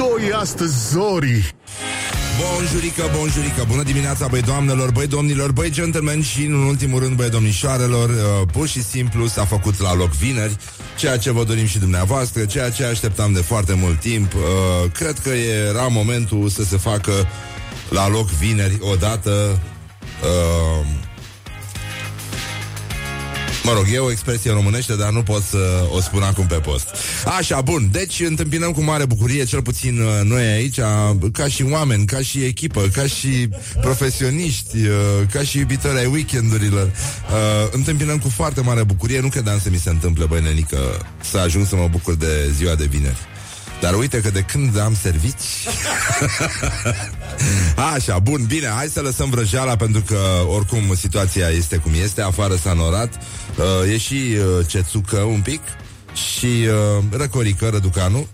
doi astăzi, Zori! Bonjurică, bonjurică, bună dimineața, băi doamnelor, băi domnilor, băi gentlemen și, în ultimul rând, băi domnișoarelor, uh, pur și simplu s-a făcut la loc vineri, ceea ce vă dorim și dumneavoastră, ceea ce așteptam de foarte mult timp. Uh, cred că era momentul să se facă la loc vineri, odată, uh, Mă rog, e o expresie românește, dar nu pot să o spun acum pe post. Așa, bun. Deci întâmpinăm cu mare bucurie, cel puțin uh, noi aici, ca și oameni, ca și echipă, ca și profesioniști, uh, ca și iubitori ai weekendurilor. Uh, întâmpinăm cu foarte mare bucurie. Nu credeam să mi se întâmple, băi, nenică, să ajung să mă bucur de ziua de vineri. Dar uite că de când am servici Așa, bun, bine Hai să lăsăm vrăjeala pentru că Oricum situația este cum este Afară s-a norat. Uh, E și uh, cețucă un pic Și uh, răcorică, răducanu.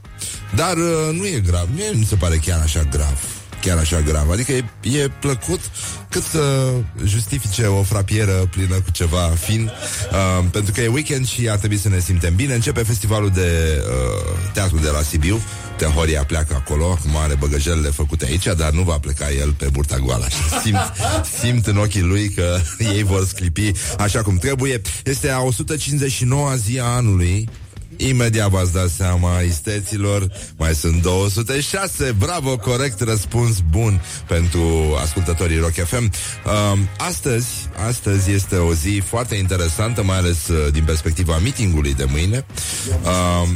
Dar uh, nu e grav Mie nu se pare chiar așa grav chiar așa grav. Adică e, e plăcut cât să justifice o frapieră plină cu ceva fin, uh, pentru că e weekend și ar trebui să ne simtem bine. Începe festivalul de uh, teatru de la Sibiu. Tehoria pleacă acolo, acum are băgăjelele făcute aici, dar nu va pleca el pe burta goală. Și simt, simt în ochii lui că ei vor sclipi așa cum trebuie. Este a 159-a zi a anului Imediat v-ați dat seama, isteților, mai sunt 206. Bravo, corect răspuns bun pentru ascultătorii Rock FM. Uh, astăzi, astăzi este o zi foarte interesantă, mai ales uh, din perspectiva meetingului de mâine. Uh,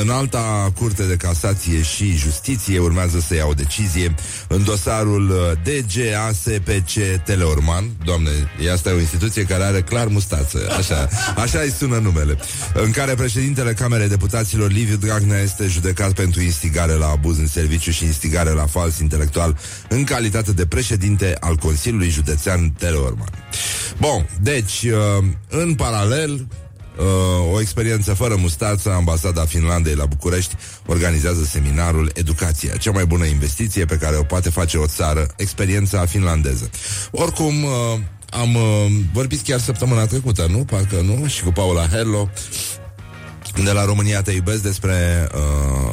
în alta curte de casație și justiție urmează să ia o decizie în dosarul uh, DGASPC Teleorman. Doamne, asta e o instituție care are clar mustață. Așa, așa îi sună numele. În care președintele Camerei Deputaților Liviu Dragnea este judecat pentru instigare la abuz în serviciu și instigare la fals intelectual în calitate de președinte al Consiliului Județean Teleorman. Bun, deci, uh, în paralel, uh, o experiență fără mustață, ambasada Finlandei la București organizează seminarul Educația, cea mai bună investiție pe care o poate face o țară, experiența finlandeză. Oricum, uh, am uh, vorbit chiar săptămâna trecută, nu? Parcă nu? Și cu Paula Herlo de la România Te Iubesc despre uh,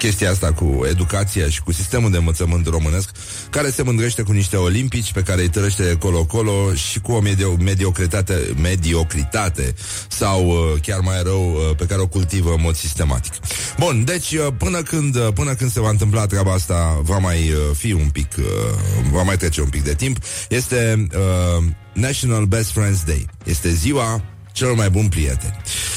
chestia asta cu educația și cu sistemul de învățământ românesc, care se mândrește cu niște olimpici pe care îi tărăște colo-colo și cu o medio- mediocritate, mediocritate sau uh, chiar mai rău uh, pe care o cultivă în mod sistematic. Bun, deci uh, până când, uh, până când se va întâmpla treaba asta, va mai uh, fi un pic, uh, va mai trece un pic de timp, este uh, National Best Friends Day. Este ziua celor mai buni prieteni.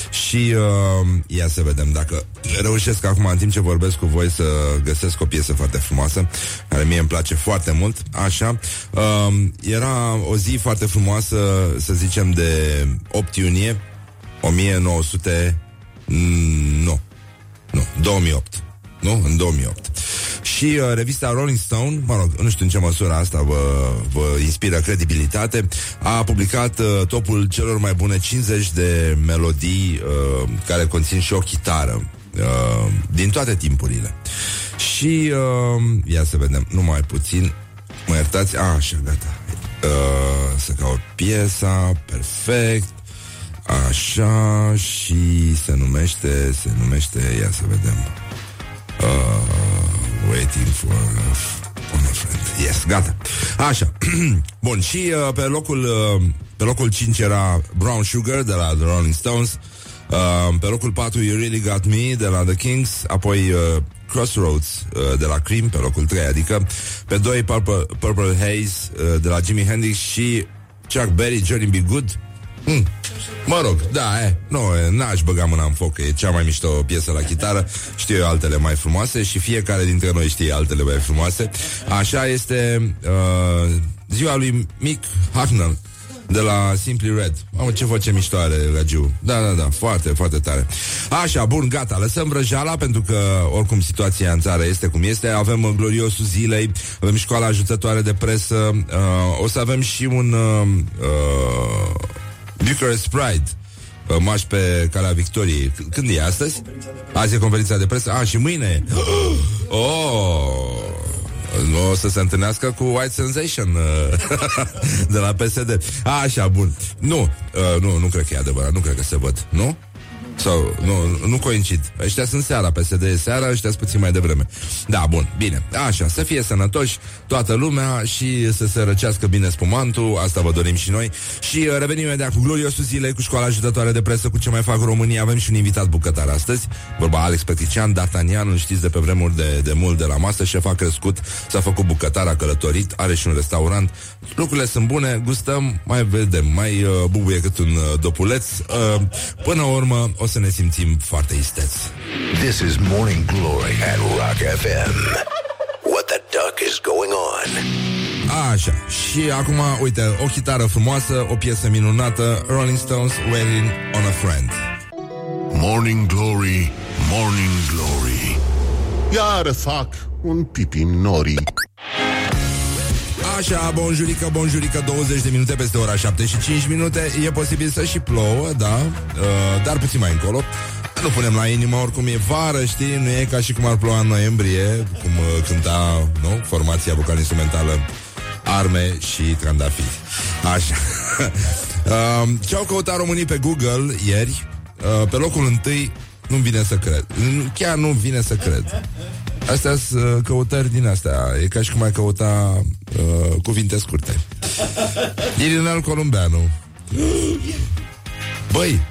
Și uh, ia să vedem dacă reușesc acum, în timp ce vorbesc cu voi, să găsesc o piesă foarte frumoasă, care mie îmi place foarte mult. Așa. Uh, era o zi foarte frumoasă, să zicem, de 8 iunie 1900... Mm, nu. Nu, 2008. Nu? În 2008. Și uh, revista Rolling Stone, mă rog, nu știu în ce măsură asta vă, vă inspiră credibilitate, a publicat uh, topul celor mai bune 50 de melodii uh, care conțin și o chitară uh, din toate timpurile. Și uh, ia să vedem, numai puțin, mă iertați, a, așa, gata. Uh, să caut piesa, perfect. Așa și se numește, se numește, ia să vedem. Uh, waiting for a, on a friend. Yes, gata. Așa. Bun, și uh, pe locul uh, pe locul 5 era Brown Sugar de la The Rolling Stones. Uh, pe locul 4 You Really Got Me de la The Kings, apoi uh, Crossroads uh, de la Cream pe locul 3, adică pe 2 Purple, Purple Haze uh, de la Jimi Hendrix și Chuck Berry, Johnny B. Good. Hmm. Mă rog, da, e, nu, n-aș băga mâna în foc, e cea mai mișto piesă la chitară, știu eu altele mai frumoase și fiecare dintre noi știe altele mai frumoase. Așa este uh, ziua lui Mick Hucknall de la Simply Red. Mamă, ce voce mișto are Ragiu. Da, da, da, foarte, foarte tare. Așa, bun, gata, lăsăm vrăjeala pentru că oricum situația în țară este cum este. Avem gloriosul zilei, avem școala ajutătoare de presă, uh, o să avem și un uh, uh, Bucharest Pride Maș pe calea Victoriei Când e astăzi? Azi e conferința de presă Ah, și mâine Oh o să se întâlnească cu White Sensation de la PSD. A, așa, bun. Nu, uh, nu, nu cred că e adevărat, nu cred că se văd, nu? Sau, nu, nu coincid. Ăștia sunt seara, PSD e seara, ăștia sunt puțin mai devreme. Da, bun, bine. Așa, să fie sănătoși toată lumea și să se răcească bine spumantul, asta vă dorim și noi. Și uh, revenim imediat cu gloriosul zilei, cu școala ajutătoare de presă, cu ce mai fac România. Avem și un invitat bucătar astăzi, vorba Alex Petrician, D'Artagnan, îl știți de pe vremuri de, de mult de la masă, șef a crescut, s-a făcut bucătar, a călătorit, are și un restaurant. Lucrurile sunt bune, gustăm, mai vedem, mai uh, bubuie cât un uh, dopuleț. Uh, până la urmă o să ne simțim foarte isteți. This is Morning Glory at Rock FM. What the duck is going on? Așa, și acum, uite, o chitară frumoasă, o piesă minunată, Rolling Stones, Waiting on a Friend. Morning Glory, Morning Glory. Iar fac un pipi nori. Așa, bonjurică, bonjurică, 20 de minute peste ora 7 și 5 minute. E posibil să și plouă, da, uh, dar puțin mai încolo. Nu punem la inimă, oricum e vară, știi, nu e ca și cum ar ploua în noiembrie, cum uh, cânta, nu, formația vocal-instrumentală Arme și Trandafiri. Așa. uh, ce au căutat românii pe Google ieri, uh, pe locul întâi, nu vine să cred. Chiar nu vine să cred. Astea sunt uh, căutări din astea. E ca și cum ai căuta uh, cuvinte scurte. Irinel Columbeanu. Băi,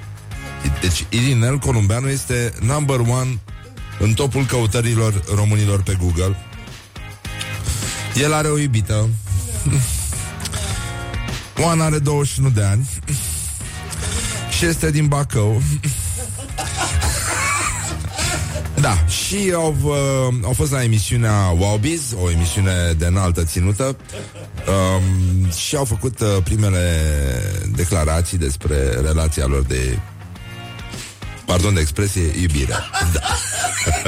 deci Irinel Columbeanu este number one în topul căutărilor românilor pe Google. El are o iubită. Oana are 21 de ani și este din Bacău. Da, și au, uh, au fost la emisiunea Wowbiz, o emisiune de înaltă ținută, um, și au făcut uh, primele declarații despre relația lor de pardon de expresie, iubire. Da.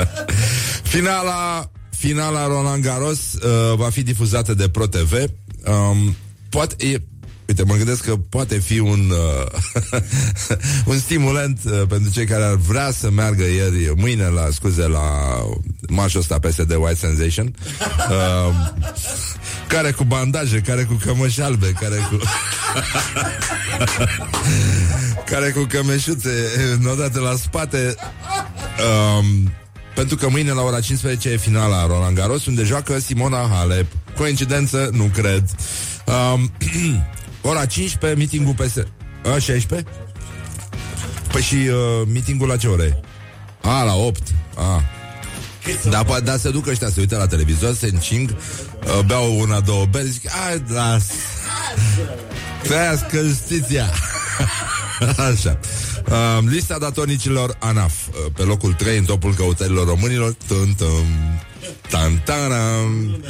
finala, finala Roland Garros uh, va fi difuzată de ProTV. Um, poate, e, Uite, mă gândesc că poate fi un, uh, un stimulant uh, pentru cei care ar vrea să meargă ieri, mâine la, scuze, la marșul ăsta PSD White Sensation, uh, care cu bandaje, care cu cămăși albe, care cu... care cu cămeșuțe nodate la spate. Um, pentru că mâine la ora 15 e finala Roland Garros, unde joacă Simona Halep. Coincidență? Nu cred. Um, Ora 15, mitingul peste... A, 16? Păi și uh, mitingul la ce ore A, la 8. A. Da, poate da, se ducă ăștia, se uită la televizor, se încing, uh, beau una, două beri, zic, ai, da, trăiască justiția. Așa. Uh, lista datornicilor ANAF, uh, pe locul 3 în topul căutărilor românilor. Tum, tum. Tantanam.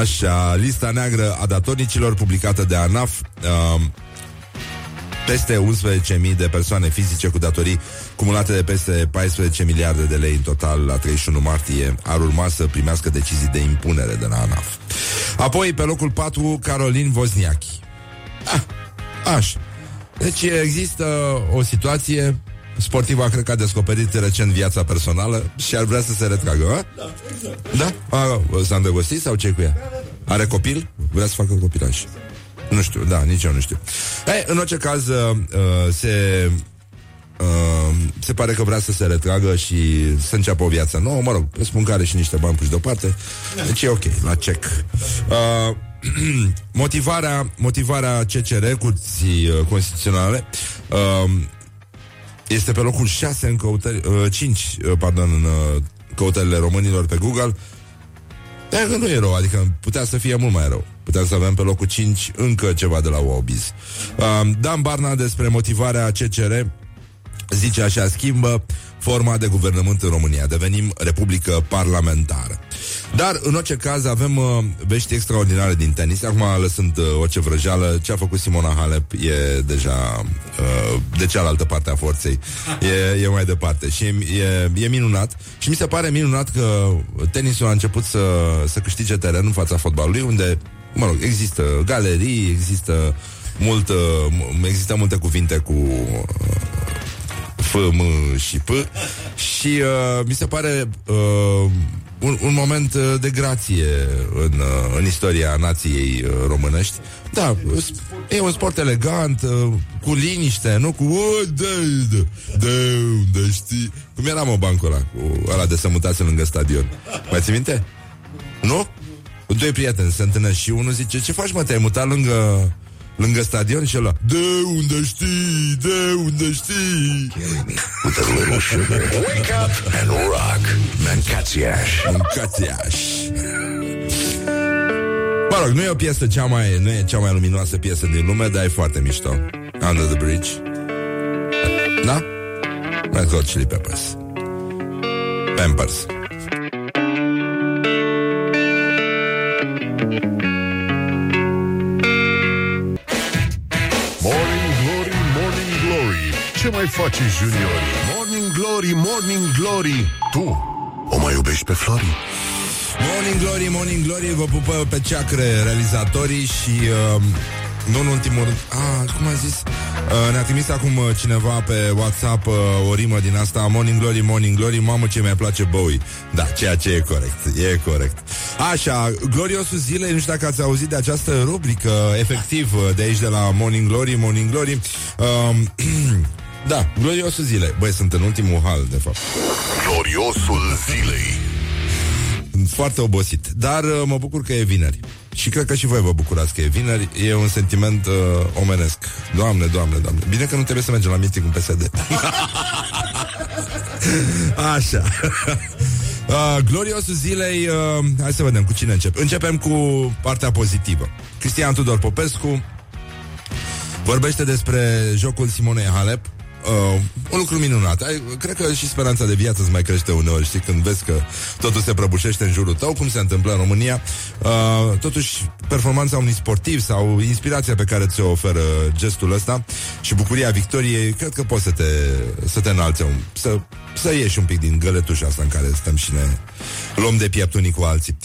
Așa, lista neagră a datornicilor publicată de ANAF. Uh, peste 11.000 de persoane fizice cu datorii cumulate de peste 14 miliarde de lei în total la 31 martie ar urma să primească decizii de impunere de la ANAF. Apoi, pe locul 4, Carolin Vozniachi. Ah, așa. Deci există o situație Sportiva cred că a descoperit recent viața personală și ar vrea să se retragă, a? Da, exact. Da? A, s-a îndrăgostit sau ce cu ea? Are copil? Vrea să facă copilaj. Nu știu, da, nici eu nu știu. Ei, în orice caz, uh, se Uh, se pare că vrea să se retragă și să înceapă o viață nouă. Mă rog, spun că are și niște bani puși deoparte. Deci e ok, la check. Uh, motivarea, motivarea CCR, curții uh, constituționale, uh, este pe locul 6 în căutări, uh, 5, uh, pardon, în uh, căutările românilor pe Google. Dar că nu e rău, adică putea să fie mult mai rău. Puteam să avem pe locul 5 încă ceva de la Wobiz. Uh, Dan Barna despre motivarea CCR zice așa, schimbă forma de guvernământ în România. Devenim republică parlamentară. Dar, în orice caz, avem uh, vești extraordinare din tenis. Acum, lăsând uh, orice vrăjeală, ce a făcut Simona Halep e deja uh, de cealaltă parte a forței. E, e mai departe. Și e, e minunat. Și mi se pare minunat că tenisul a început să, să câștige teren în fața fotbalului, unde, mă rog, există galerii, există mult, uh, există multe cuvinte cu uh, F, M și P și uh, mi se pare uh, un, un moment uh, de grație în, uh, în istoria nației uh, românești. Da, e un sport elegant, uh, cu liniște, nu cu "O, de, de, de unde știi? Cum era mă bancul ăla, cu ăla de să mutați lângă stadion. Mai ții minte? Nu? Cu doi prieteni se întâlnesc și unul zice, ce faci mă, te-ai mutat lângă lângă stadion și ăla De unde știi, de unde știi With a little sugar. Wake up and rock. Mancațiaș. Mâncați-aș Mă rog, nu e o piesă cea mai Nu e cea mai luminoasă piesă din lume Dar e foarte mișto Under the Bridge Da? Red Hot Chili Peppers Pampers Ce mai faci juniorii? Morning Glory, Morning Glory Tu o mai iubești pe Flori? Morning Glory, Morning Glory Vă pupă pe ceacre realizatorii Și uh, nu în ultimul rând ah, Cum a zis? Uh, ne-a trimis acum uh, cineva pe WhatsApp uh, O rimă din asta Morning Glory, Morning Glory Mamă ce mi-a place Bowie Da, ceea ce e corect E corect Așa, gloriosul zilei Nu știu dacă ați auzit de această rubrică Efectiv uh, de aici de la Morning Glory, Morning Glory um, Da, gloriosul zilei Băi, sunt în ultimul hal, de fapt Gloriosul zilei Sunt foarte obosit, dar uh, mă bucur că e vineri. Și cred că și voi vă bucurați că e vineri. E un sentiment uh, omenesc. Doamne, doamne, doamne. Bine că nu trebuie să mergem la meeting cu PSD. Așa. Uh, gloriosul zilei, uh, hai să vedem cu cine încep. Începem cu partea pozitivă. Cristian Tudor Popescu vorbește despre jocul Simonei Halep. Uh, un lucru minunat. Ai, cred că și speranța de viață îți mai crește uneori, știi, când vezi că totul se prăbușește în jurul tău, cum se întâmplă în România. Uh, totuși, performanța unui sportiv sau inspirația pe care ți-o oferă gestul ăsta și bucuria victoriei, cred că poți să te, să te înalțe, un, să, să ieși un pic din găletușa asta în care stăm și ne luăm de piept unii cu alții.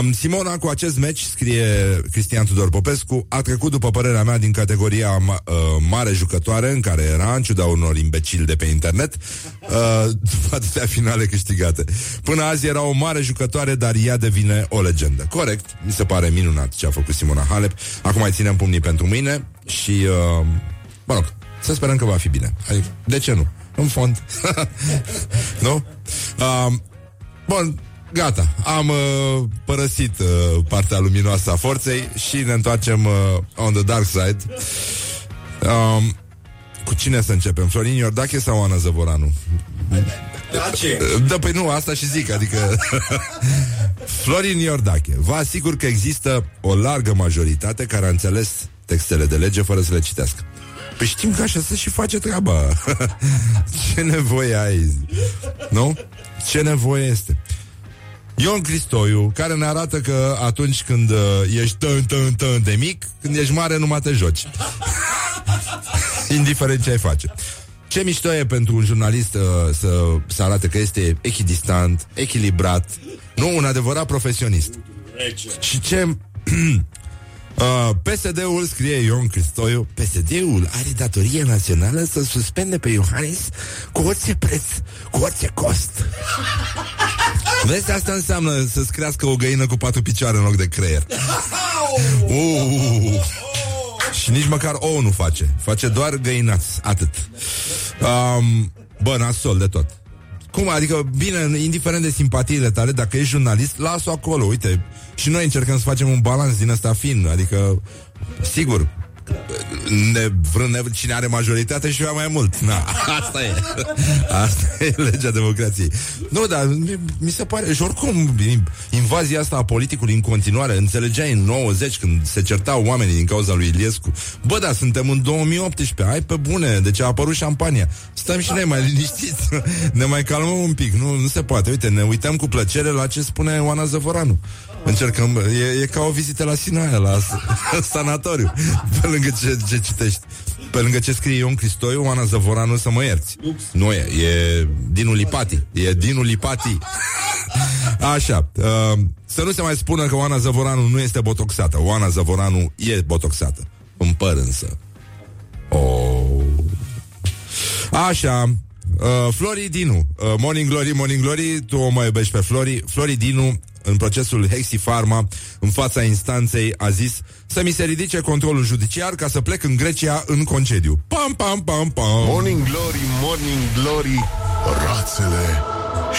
Um, Simona, cu acest meci, scrie Cristian Tudor Popescu, a trecut, după părerea mea, din categoria ma- uh, mare jucătoare, în care era, în ciuda unor imbecili de pe internet, uh, după atâtea finale câștigate. Până azi era o mare jucătoare, dar ea devine o legendă. Corect, mi se pare minunat ce a făcut Simona Halep. Acum mai ținem pumnii pentru mine și, uh, mă rog, să sperăm că va fi bine. Adică, de ce nu? În fond. nu? Uh, Bun, gata. Am uh, părăsit uh, partea luminoasă a forței și ne întoarcem uh, on the dark side. Um, cu cine să începem? Florin Iordache sau Ana Zăvoranu? Da, păi nu, asta și zic, adică Florin Iordache Vă asigur că există o largă majoritate Care a înțeles textele de lege Fără să le citească Păi știm că așa se și face treaba Ce nevoie ai Nu? Ce nevoie este Ion Cristoiu, care ne arată că atunci când uh, ești tân, tân, tân de mic, când ești mare, numai te joci. Indiferent ce ai face. Ce mișto e pentru un jurnalist uh, să, să arate că este echidistant, echilibrat, nu un adevărat profesionist. Și ce... Uh, PSD-ul, scrie Ion Cristoiu, PSD-ul are datorie națională să suspende pe Iohannis cu orice preț, cu orice cost. Vezi, asta înseamnă să-ți crească o găină cu patru picioare în loc de creier. Uh, și nici măcar ou nu face. Face doar găinați, atât. Um, bă, nasol de tot. Cum? Adică, bine, indiferent de simpatiile tale, dacă ești jurnalist, las-o acolo, uite. Și noi încercăm să facem un balans din ăsta fin, adică, sigur, ne, vrând ne, cine are majoritate și vrea mai mult. Na, asta e. Asta e legea democrației. Nu, dar mi, mi se pare, și oricum, invazia asta a politicului în continuare, înțelegeai în 90 când se certau oamenii din cauza lui Iliescu. Bă, da, suntem în 2018, hai pe bune, deci a apărut șampania. Stăm și noi mai liniștiți, ne mai calmăm un pic, nu, nu se poate. Uite, ne uităm cu plăcere la ce spune Oana Zăvoranu. Încercăm, e, e ca o vizită la Sinaia, la sanatoriu, pe lângă ce, ce citești. Pe lângă ce scrie Ion Cristoiu, Oana Zăvoranu să mă ierți. Nu e, e Dinu Lipati. E Dinu Lipati. Așa, uh, să nu se mai spună că Oana Zăvoranu nu este botoxată. Oana Zăvoranu e botoxată. În păr însă. Oh. Așa, Uh, Flori Dinu, uh, Morning Glory, Morning Glory, tu o mai iubești pe Flori. Flori Dinu, în procesul Hexi Pharma, în fața instanței, a zis să mi se ridice controlul judiciar ca să plec în Grecia în concediu. Pam, pam, pam, pam. Morning Glory, Morning Glory, rațele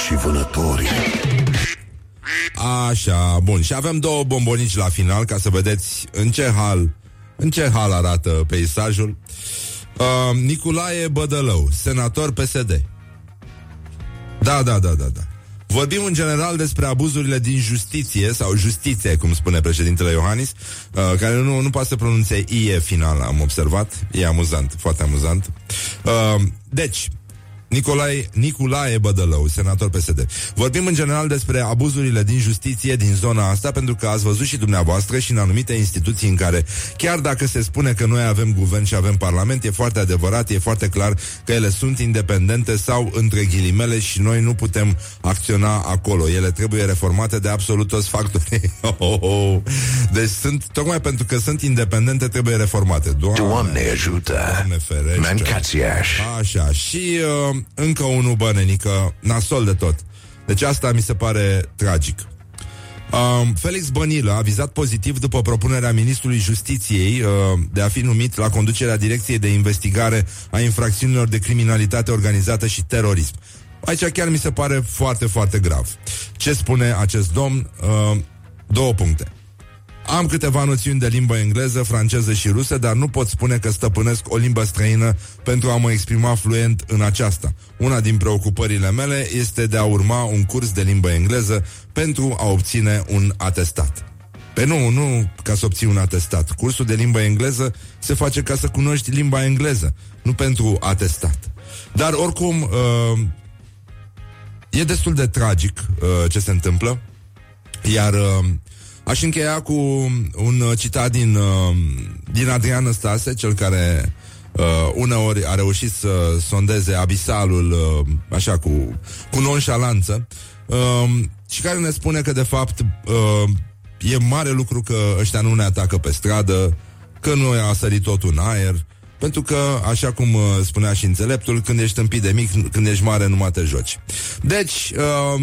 și vânătorii. Așa, bun. Și avem două bombonici la final ca să vedeți în ce hal, în ce hal arată peisajul. Uh, Nicolae Bădălău, senator PSD. Da, da, da, da, da. Vorbim în general despre abuzurile din justiție sau justiție, cum spune președintele Iohannis, uh, care nu, nu poate să pronunțe IE final, am observat. E amuzant, foarte amuzant. Uh, deci, Nicolae, Nicolae Bădălău, senator PSD. Vorbim în general despre abuzurile din justiție din zona asta, pentru că ați văzut și dumneavoastră și în anumite instituții în care, chiar dacă se spune că noi avem guvern și avem parlament, e foarte adevărat, e foarte clar că ele sunt independente sau între ghilimele și noi nu putem acționa acolo. Ele trebuie reformate de absolut toți factorii. Oh, oh, oh. Deci sunt, tocmai pentru că sunt independente, trebuie reformate. Doamne, Doamne ajută! Doamne ferește. Mancațiaș! Așa, și uh, încă unul bănenică, nasol de tot. Deci asta mi se pare tragic. Um, Felix Bănilă a vizat pozitiv după propunerea ministrului Justiției uh, de a fi numit la conducerea Direcției de Investigare a infracțiunilor de criminalitate organizată și terorism. Aici chiar mi se pare foarte, foarte grav. Ce spune acest domn? Uh, două puncte. Am câteva noțiuni de limbă engleză, franceză și rusă, dar nu pot spune că stăpânesc o limbă străină pentru a mă exprima fluent în aceasta. Una din preocupările mele este de a urma un curs de limbă engleză pentru a obține un atestat. Pe nu, nu ca să obții un atestat. Cursul de limbă engleză se face ca să cunoști limba engleză, nu pentru atestat. Dar oricum, uh, e destul de tragic uh, ce se întâmplă. Iar uh, aș încheia cu un uh, citat din, uh, din Adrian Năstase, cel care uh, uneori a reușit să sondeze abisalul uh, așa cu, cu nonșalanță uh, și care ne spune că de fapt uh, e mare lucru că ăștia nu ne atacă pe stradă, că nu a sărit totul în aer, pentru că, așa cum uh, spunea și înțeleptul, când ești împit de mic, când ești mare, nu te joci. Deci, uh,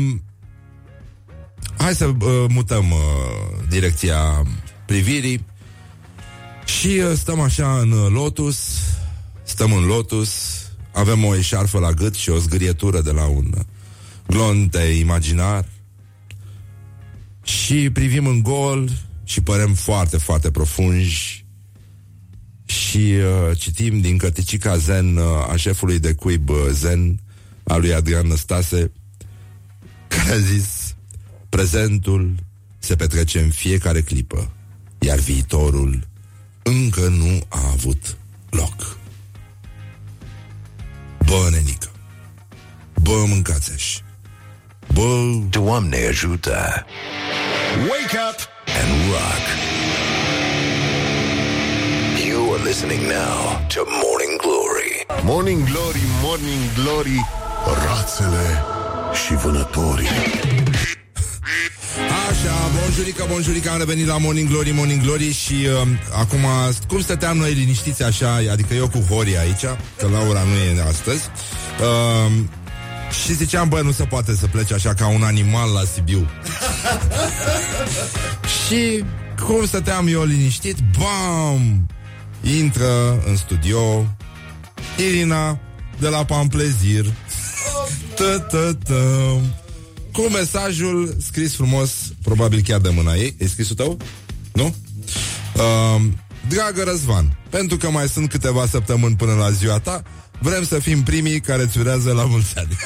hai să uh, mutăm uh, direcția privirii. Și uh, stăm așa în uh, lotus, stăm în lotus, avem o eșarfă la gât și o zgârietură de la un uh, glonte imaginar. Și privim în gol și părem foarte, foarte profunji și uh, citim din cărticica zen uh, a șefului de cuib uh, zen a lui Adrian Năstase care a zis prezentul se petrece în fiecare clipă iar viitorul încă nu a avut loc. Bă, nenică, bă, mâncați Bă, Doamne ajută! Wake up! And rock! You are listening now to Morning Glory. Morning Glory, Morning Glory, rațele și vânătorii. Așa, bonjurică, bonjurică, am revenit la Morning Glory, Morning Glory și uh, acum, cum stăteam noi liniștiți așa, adică eu cu Hori aici, că Laura nu e astăzi, uh, și ziceam, bă, nu se poate să plece așa ca un animal la Sibiu. și cum stăteam eu liniștit, bam! Intră în studio Irina de la Pamplezir. Tă-tă-tă. Cu mesajul scris frumos, probabil chiar de mâna ei. E scrisul tău? Nu? Uh, dragă Răzvan, pentru că mai sunt câteva săptămâni până la ziua ta, vrem să fim primii care îți urează la mulți ani.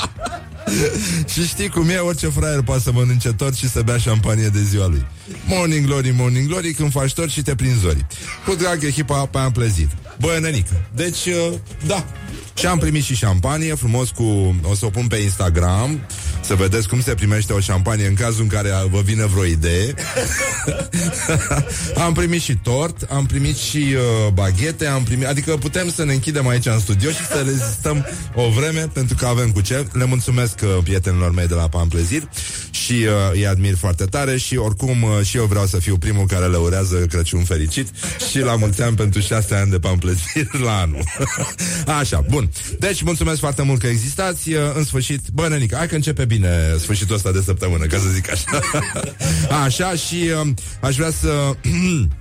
și știi cum e, orice fraier poate să mănânce tort și să bea șampanie de ziua lui. Morning glory, morning glory, când faci tort și te prinzi zori. Cu drag echipa pe am plezit. Bă, nenică. Deci, uh, da. Și am primit și șampanie frumos cu... O să o pun pe Instagram Să vedeți cum se primește o șampanie În cazul în care vă vine vreo idee Am primit și tort Am primit și uh, baghete am primit, Adică putem să ne închidem aici în studio Și să rezistăm o vreme Pentru că avem cu ce Le mulțumesc uh, prietenilor mei de la Pamplezir și uh, îi admir foarte tare și oricum uh, și eu vreau să fiu primul care le urează Crăciun fericit și la mulți ani pentru șase ani de pamplezir la anul. Așa, bun. Deci, mulțumesc foarte mult că existați. Uh, în sfârșit, bă, nenică, hai că începe bine sfârșitul ăsta de săptămână, ca să zic așa. așa și uh, aș vrea să... Uh,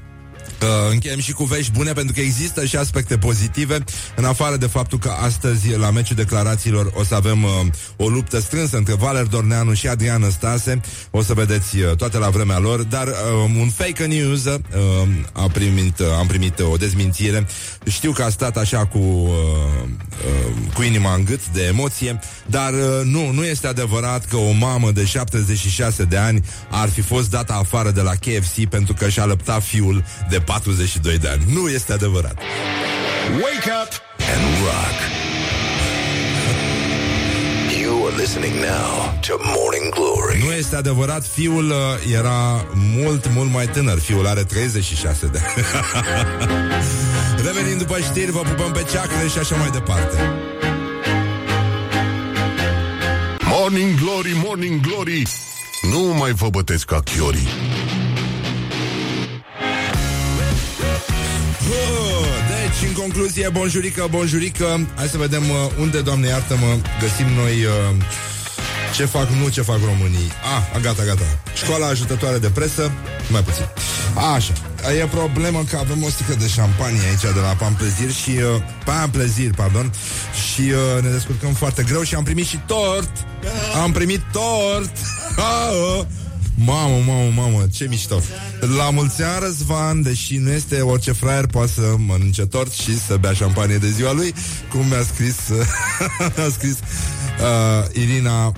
încheiem și cu vești bune pentru că există și aspecte pozitive în afară de faptul că astăzi la meciul declarațiilor o să avem uh, o luptă strânsă între Valer Dorneanu și Adrian Stase o să vedeți uh, toate la vremea lor dar uh, un fake news uh, a primit, uh, am primit o dezmințire. Știu că a stat așa cu uh, uh, cu inima în gât de emoție dar uh, nu, nu este adevărat că o mamă de 76 de ani ar fi fost dată afară de la KFC pentru că și-a lăptat fiul de 42 de ani. Nu este adevărat. Wake up and rock. You are listening now to Morning Glory. Nu este adevărat, fiul uh, era mult, mult mai tânăr. Fiul are 36 de ani. Revenim după știri, vă pupăm pe ceacre și așa mai departe. Morning Glory, Morning Glory Nu mai vă bătesc ca chiorii Deci, în concluzie, bonjurică, bonjurică Hai să vedem uh, unde, Doamne iartă-mă Găsim noi uh, ce fac, nu ce fac românii. Ah, gata, gata. Școala ajutătoare de presă, mai puțin. Așa, e problemă că avem o sticlă de șampanie aici de la Pamplezir și uh, Pamplezir, pardon Și uh, ne descurcăm foarte greu și am primit și tort. Am primit tort. Ah, uh. Mamă, mamă, mamă, ce mișto. La mulți ani Răzvan, deși nu este orice fraier Poate să mănânce tort și să bea șampanie de ziua lui Cum mi-a scris A scris uh, Irina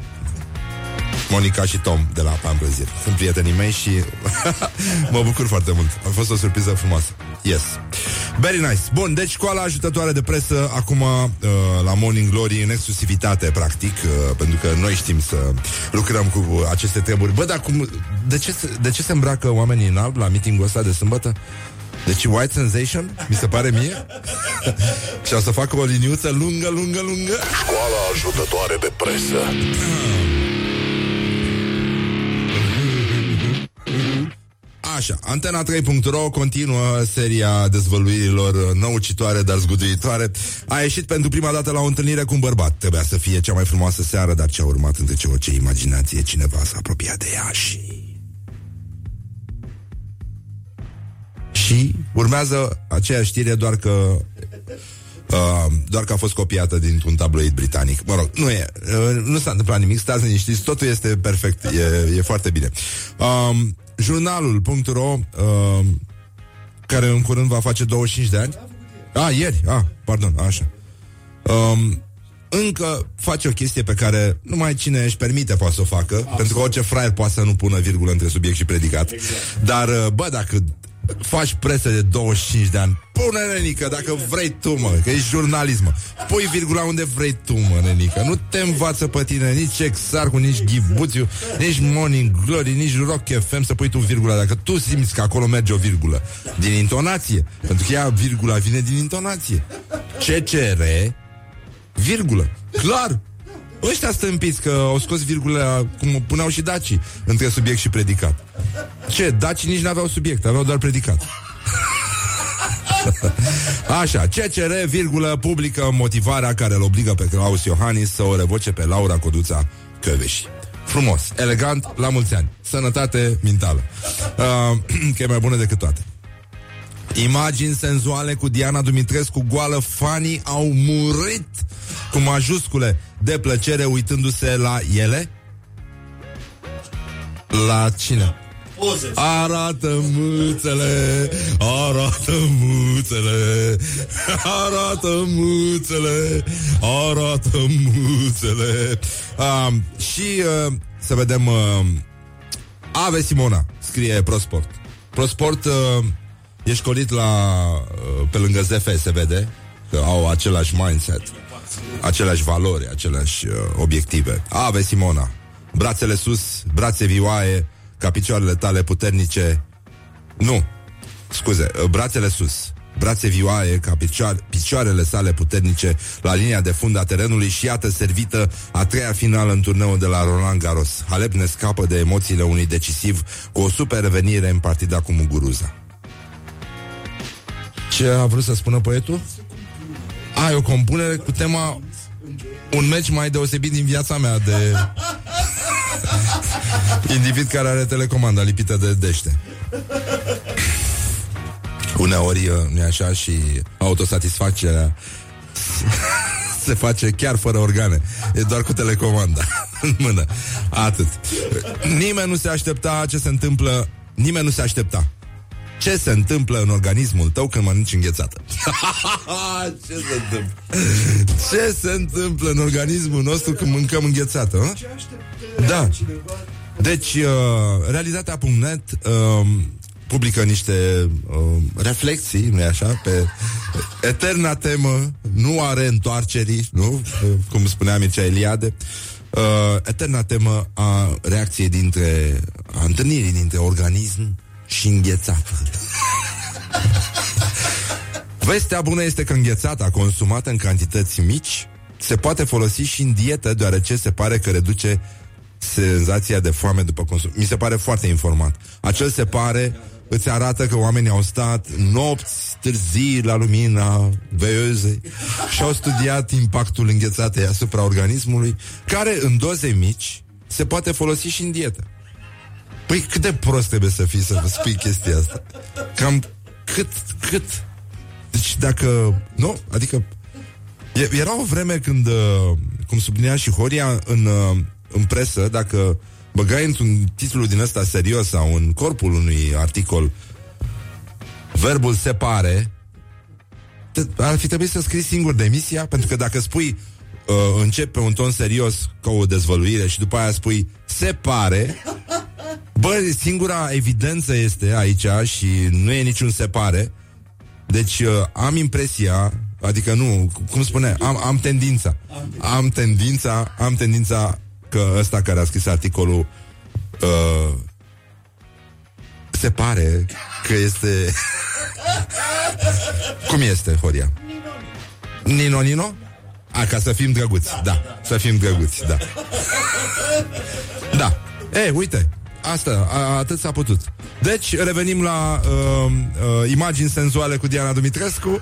Monica și Tom de la Pamplezir Sunt prietenii mei și mă bucur foarte mult. A fost o surpriză frumoasă. Yes. Very nice. Bun, deci școala ajutătoare de presă acum uh, la Morning Glory în exclusivitate, practic, uh, pentru că noi știm să lucrăm cu aceste treburi. Bă, dar cum, de, ce, se- de ce se îmbracă oamenii în alb la meetingul ăsta de sâmbătă? Deci White Sensation, mi se pare mie Și o să facă o liniuță lungă, lungă, lungă Școala ajutătoare de presă. Așa, Antena3.ro continuă seria dezvăluirilor năucitoare, dar zguduitoare. A ieșit pentru prima dată la o întâlnire cu un bărbat. Trebuia să fie cea mai frumoasă seară, dar ce a urmat între ce orice imaginație, cineva s-a apropiat de ea și... Și urmează aceeași știre, doar că Uh, doar că a fost copiată dintr-un tabloid britanic. Mă rog, nu e, uh, nu s-a întâmplat nimic, stați liniștiți, totul este perfect, e, e foarte bine. Um, jurnalul.ro uh, care în curând va face 25 de ani. A, ieri, a, pardon, așa. Um, încă face o chestie pe care numai cine își permite poate să o facă, Absolut. pentru că orice fraier poate să nu pună virgulă între subiect și predicat. Exact. Dar, uh, bă, dacă faci presă de 25 de ani, pune nenică dacă vrei tu, mă, că ești jurnalism, mă. Pui virgula unde vrei tu, mă, nenică. Nu te învață pe tine nici Exarcu, nici Ghibuțiu, nici Morning Glory, nici Rock FM să pui tu virgula. Dacă tu simți că acolo merge o virgulă din intonație, pentru că ea, virgula, vine din intonație. CCR, virgulă. Clar, Ăștia stâmpiți că au scos virgulă cum puneau și dacii între subiect și predicat. Ce? Dacii nici n-aveau subiect, aveau doar predicat. Așa, CCR, virgulă, publică motivarea care îl obligă pe Claus Iohannis să o revoce pe Laura Coduța Căveși. Frumos, elegant, la mulți ani. Sănătate mentală. Uh, că e mai bună decât toate. Imagini senzuale cu Diana Dumitrescu goală, fanii au murit cu majuscule de plăcere uitându-se la ele. La cine? Arată muțele, arată muțele, arată muțele, arată muțele. Uh, și uh, să vedem uh, Ave Simona, scrie Prosport. Prosport uh, e școlit la, uh, pe lângă ZF, se vede că au același mindset, aceleași valori, aceleași uh, obiective. Ave Simona, brațele sus, brațe vioaie, ca picioarele tale puternice. Nu, scuze, uh, brațele sus, brațe vioaie ca picioare, picioarele sale puternice la linia de fund a terenului și iată servită a treia finală în turneul de la Roland Garros. Halep ne scapă de emoțiile unui decisiv cu o super revenire în partida cu Muguruza. Ce a vrut să spună poetul? Ai o compunere cu tema un meci mai deosebit din viața mea de individ care are telecomanda lipită de dește. Uneori uh, nu așa și autosatisfacerea se face chiar fără organe. E doar cu telecomanda în mână. Atât. Nimeni nu se aștepta ce se întâmplă. Nimeni nu se aștepta. Ce se întâmplă în organismul tău când mănânci înghețată? ce se întâmplă? Ce se întâmplă în organismul nostru când mâncăm înghețată? Hă? Da. Deci, uh, realitatea.net uh, publică niște uh, reflexii, nu așa, pe eterna temă, nu are întoarcerii, nu? Uh, cum spunea Mircea Eliade, uh, eterna temă a reacției dintre, a întâlnirii dintre organism și înghețată. Vestea bună este că înghețata, consumată în cantități mici, se poate folosi și în dietă, deoarece se pare că reduce senzația de foame după consum. Mi se pare foarte informat. Acel se pare îți arată că oamenii au stat nopți târzii la lumina veiozei și au studiat impactul înghețatei asupra organismului, care în doze mici se poate folosi și în dietă. Păi cât de prost trebuie să fii să vă spui chestia asta? Cam cât, cât? Deci dacă... Nu? Adică... Era o vreme când, uh, cum sublinia și Horia, în, uh, în presă, dacă băgai într-un titlu din ăsta serios sau în corpul unui articol verbul se pare, ar fi trebuit să scrii singur demisia, pentru că dacă spui uh, încep pe un ton serios ca o dezvăluire și după aia spui se pare, bă, singura evidență este aici și nu e niciun se pare, deci uh, am impresia, adică nu, cum spune, am, am tendința, am tendința, am tendința că ăsta care a scris articolul uh, se pare că este... Cum este, Horia? Nino, Nino? A, ca să fim drăguți, da. Să fim drăguți, da. Da. E, uite, asta, a, atât s-a putut. Deci, revenim la uh, uh, imagini senzuale cu Diana Dumitrescu.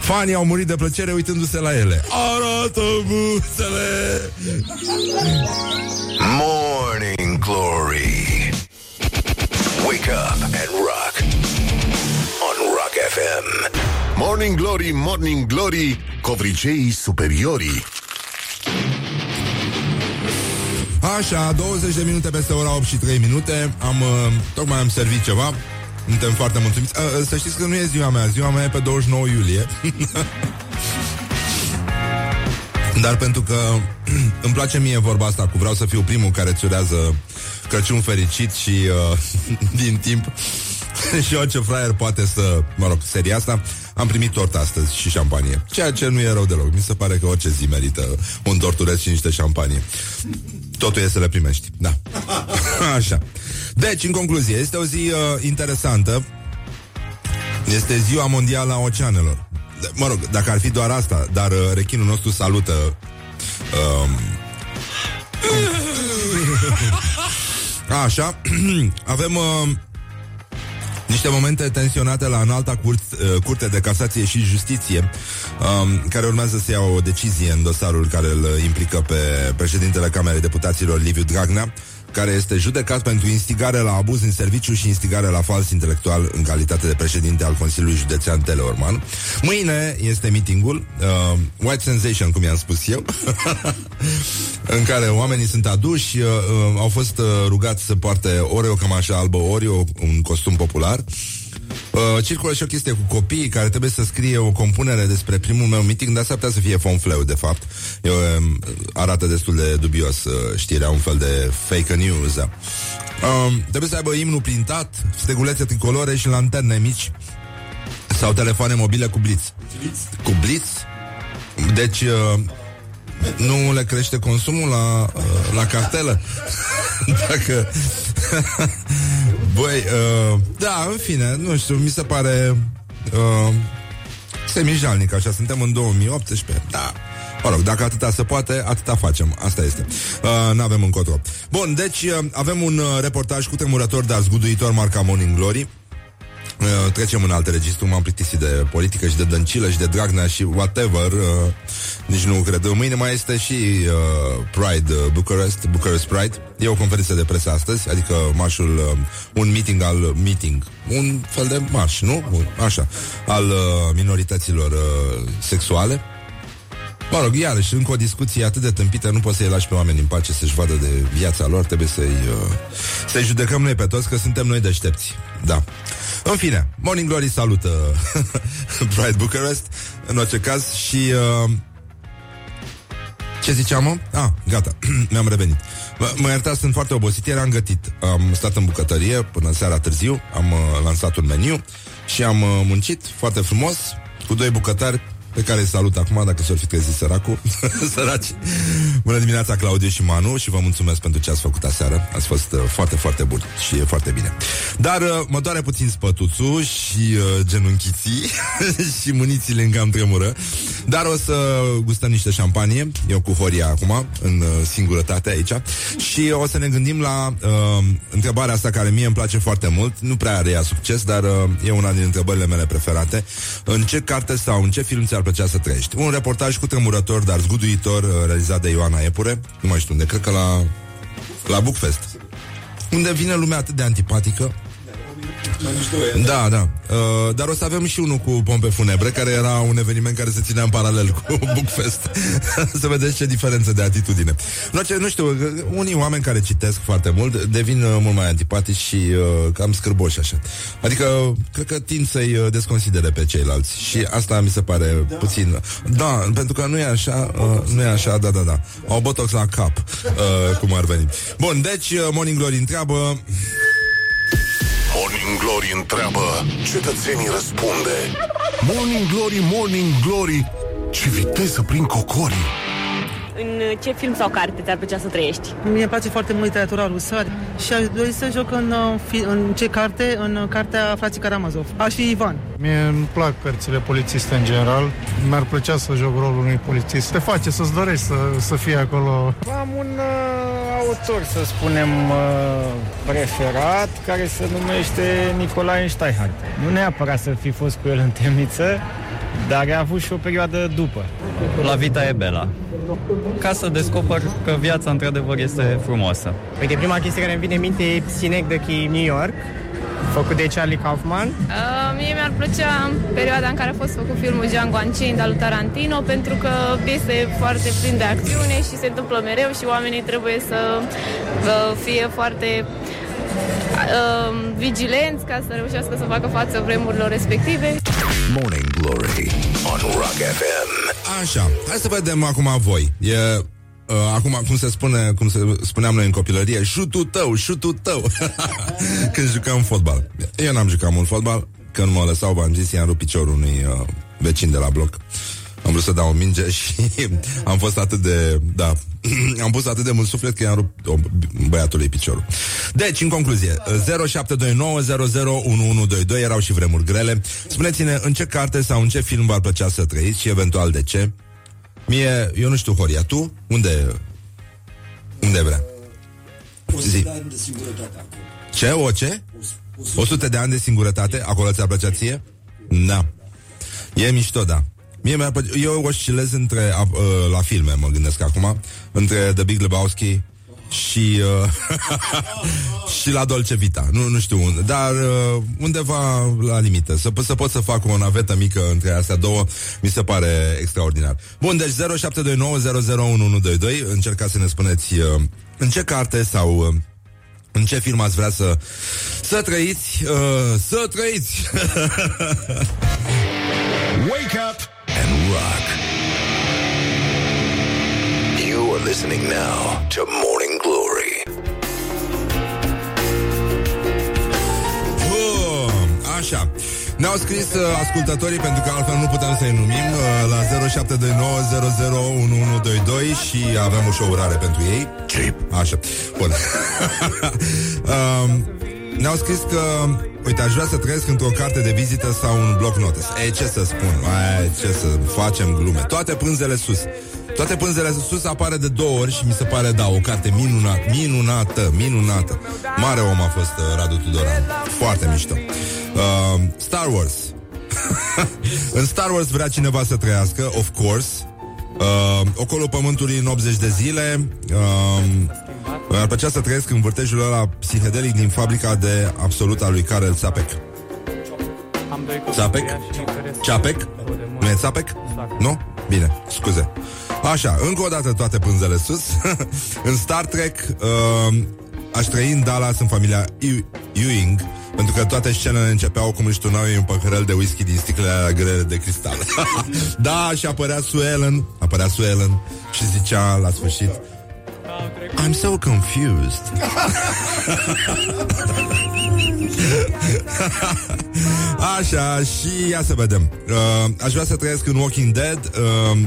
Fanii au murit de plăcere uitându-se la ele. Arată buțele! Morning Glory. Wake up and rock. On Rock FM. Morning Glory, Morning Glory, covriceii superiorii. Așa, 20 de minute peste ora 8 și 3 minute. Am, uh, tocmai am servit ceva. Suntem foarte mulțumiți. Uh, să știți că nu e ziua mea, ziua mea e pe 29 iulie. Dar pentru că îmi place mie vorba asta cu vreau să fiu primul care îți urează Crăciun fericit și uh, din timp și orice fraier poate să, mă rog, seria asta, am primit tort astăzi și șampanie. Ceea ce nu e rău deloc. Mi se pare că orice zi merită un tortureț și niște șampanie. Totul e să le primești. Da. Așa. Deci, în concluzie, este o zi uh, interesantă. Este ziua mondială a oceanelor. Mă rog, dacă ar fi doar asta, dar uh, rechinul nostru salută um, Așa, avem uh, niște momente tensionate la înalta cur- uh, curte de casație și justiție, um, care urmează să ia o decizie în dosarul care îl implică pe președintele Camerei Deputaților Liviu Dragnea, care este judecat pentru instigare la abuz în serviciu și instigare la fals intelectual în calitate de președinte al Consiliului Județean Teleorman. Mâine este meetingul, uh, White Sensation, cum i-am spus eu, în care oamenii sunt aduși, uh, uh, au fost uh, rugați să poarte ori o cămașă albă, ori o, un costum popular. Uh, circulă și o chestie cu copiii care trebuie să scrie o compunere despre primul meu meeting, dar s-ar putea să fie fonfleu, de fapt. Eu, um, arată destul de dubios uh, știrea, un fel de fake news. Da. Uh, trebuie să aibă imnul printat, stegulețe tricolore și lanterne mici sau telefoane mobile cu blitz. Cu blitz? Deci, uh, nu le crește consumul la, uh, la cartelă? Dacă... Băi, uh, da, în fine, nu știu, mi se pare... uh, semijalnic, așa, suntem în 2018, da. Mă rog, dacă atâta se poate, atâta facem. Asta este. Uh, nu avem încotro. Bun, deci uh, avem un uh, reportaj cu tremurător, dar zguduitor marca Morning Glory. Uh, trecem în alte registru, m-am plictisit de politică și de dăncilă și de Dragnea și whatever, uh, nici nu cred. Mâine mai este și uh, Pride uh, Bucharest, Bucharest Pride. E o conferință de presă astăzi, adică marșul, uh, un meeting al meeting, un fel de marș, nu? Așa, al uh, minorităților uh, sexuale. Mă rog, iarăși, încă o discuție atât de tâmpită, nu poți să-i lași pe oameni în pace să-și vadă de viața lor, trebuie să-i, uh, să-i judecăm noi pe toți, că suntem noi deștepți. Da. În fine, Morning Glory salută Pride Bucharest, în orice caz, și... Uh, ce ziceam, mă? Ah, gata, mi-am revenit. Mă, mă iertați, sunt foarte obosit, eram gătit. Am stat în bucătărie până seara târziu, am uh, lansat un meniu și am uh, muncit foarte frumos, cu doi bucătari pe care îi salut acum, dacă s-ar fi trezit săracul. Săraci. Bună dimineața, Claudiu și Manu, și vă mulțumesc pentru ce ați făcut aseară. Ați fost uh, foarte, foarte bun și e foarte bine. Dar uh, mă doare puțin spătuțul și uh, genunchiții și munițiile în cam tremură. Dar o să gustăm niște șampanie, eu cu Horia acum, în uh, singurătate aici, și o să ne gândim la uh, întrebarea asta care mie îmi place foarte mult, nu prea are ea succes, dar uh, e una din întrebările mele preferate. În ce carte sau în ce film ți-ar plăcea să trăiești? Un reportaj cu tremurător, dar zguduitor, uh, realizat de Ioana Epure, nu mai știu unde, cred că la, la Bookfest, unde vine lumea atât de antipatică, da, da. Uh, dar o să avem și unul cu pompe funebre, care era un eveniment care se ținea în paralel cu Bookfest. să vedeți ce diferență de atitudine. Nu, ce, nu știu, unii oameni care citesc foarte mult devin uh, mult mai antipatici și uh, cam scârboși așa. Adică, cred că tind să-i uh, desconsidere pe ceilalți. Și asta mi se pare da. puțin... Da, pentru că nu e așa, uh, nu e așa, da, da, da. Au botox la cap, uh, cum ar veni. Bun, deci, uh, Morning Glory întreabă... Morning Glory întreabă, cetățenii răspunde. Morning Glory, Morning Glory, ce viteză prin cocorii. În ce film sau carte ți-ar plăcea să trăiești? Mie îmi place foarte mult literatura rusă și aș dori să joc în, uh, fi- în ce carte? În uh, cartea Frații Karamazov. Aș fi Ivan. Mie îmi plac cărțile polițiste în general. Mi-ar plăcea să joc rolul unui polițist. Te face să-ți dorești să, să fii acolo. Am un uh, autor, să spunem, uh, preferat, care se numește Nicolae Steinhardt. Nu neapărat să fi fost cu el în temniță, dar a avut și o perioadă după. La Vita e Bela. Ca să descoper că viața într-adevăr este frumoasă. Uite, prima chestie care îmi vine în minte e Synecdoche New York, făcut de Charlie Kaufman. Uh, mie mi-ar plăcea perioada în care a fost făcut filmul Django Unchained al lui Tarantino pentru că este foarte plin de acțiune și se întâmplă mereu și oamenii trebuie să uh, fie foarte uh, vigilenți ca să reușească să facă față vremurilor respective. Morning Glory on Rock FM. Așa, hai să vedem acum voi. E Uh, acum, cum se spune, cum se spuneam noi în copilărie, șutul tău, șutul tău. Când jucam fotbal. Eu n-am jucat mult fotbal, că nu mă lăsau, v-am zis, i-am rupt piciorul unui uh, vecin de la bloc. Am vrut să dau o minge și am fost atât de... Da, am pus atât de mult suflet că i-am rupt o, băiatului piciorul. Deci, în concluzie, 0729001122 erau și vremuri grele. Spuneți-ne în ce carte sau în ce film v-ar plăcea să trăiți și eventual de ce. Mie, eu nu știu, Horia, tu? Unde, unde vrea? Zi. Ce? O ce? 100 de ani de singurătate? Acolo ți-ar plăcea ție? Da. E mișto, da. Mie mi-ar plăcea, eu oscilez între, uh, la filme, mă gândesc acum, între The Big Lebowski și uh, și la Dolce Vita. Nu, nu știu unde, dar uh, undeva la limită. Să, să pot să fac o navetă mică între astea două, mi se pare extraordinar. Bun, deci 0729001122, încercați să ne spuneți uh, în ce carte sau uh, în ce film ați vrea să să trăiți, uh, să trăiți. Wake up and rock. You are listening now to Morning Glory. Bun, așa. Ne-au scris uh, ascultătorii pentru că altfel nu putem să-i numim uh, la 0729001122 și avem o showurare pentru ei. Așa. Bun. um, ne-au scris că uite, aș vrea să trăiesc într-o carte de vizită sau un bloc notes. Ei, ce să spun? Ai, ce să facem glume? Toate pânzele sus. Toate pânzele sus apare de două ori și mi se pare, da, o carte minunată, minunată, minunată. Mare om a fost uh, Radu Tudoran. Foarte mișto. Uh, Star Wars. în Star Wars vrea cineva să trăiască, of course. Uh, ocolul pământului în 80 de zile. Uh, mi-ar plăcea să trăiesc în vârtejul ăla psihedelic din fabrica de absolut a lui Karel Țapec. Țapec? Ceapec? Nu e Țapec? Nu? Bine, scuze. Așa, încă o dată toate pânzele sus. în Star Trek uh, aș trăi în Dallas în familia Ewing, pentru că toate scenele începeau cum își turnau un păhărel de whisky din sticlele alea grele de cristal. da, și apărea Sue Ellen, apărea Sue Ellen și zicea la sfârșit I'm so confused. Așa, și ia să vedem. Uh, aș vrea să trăiesc în Walking Dead, uh,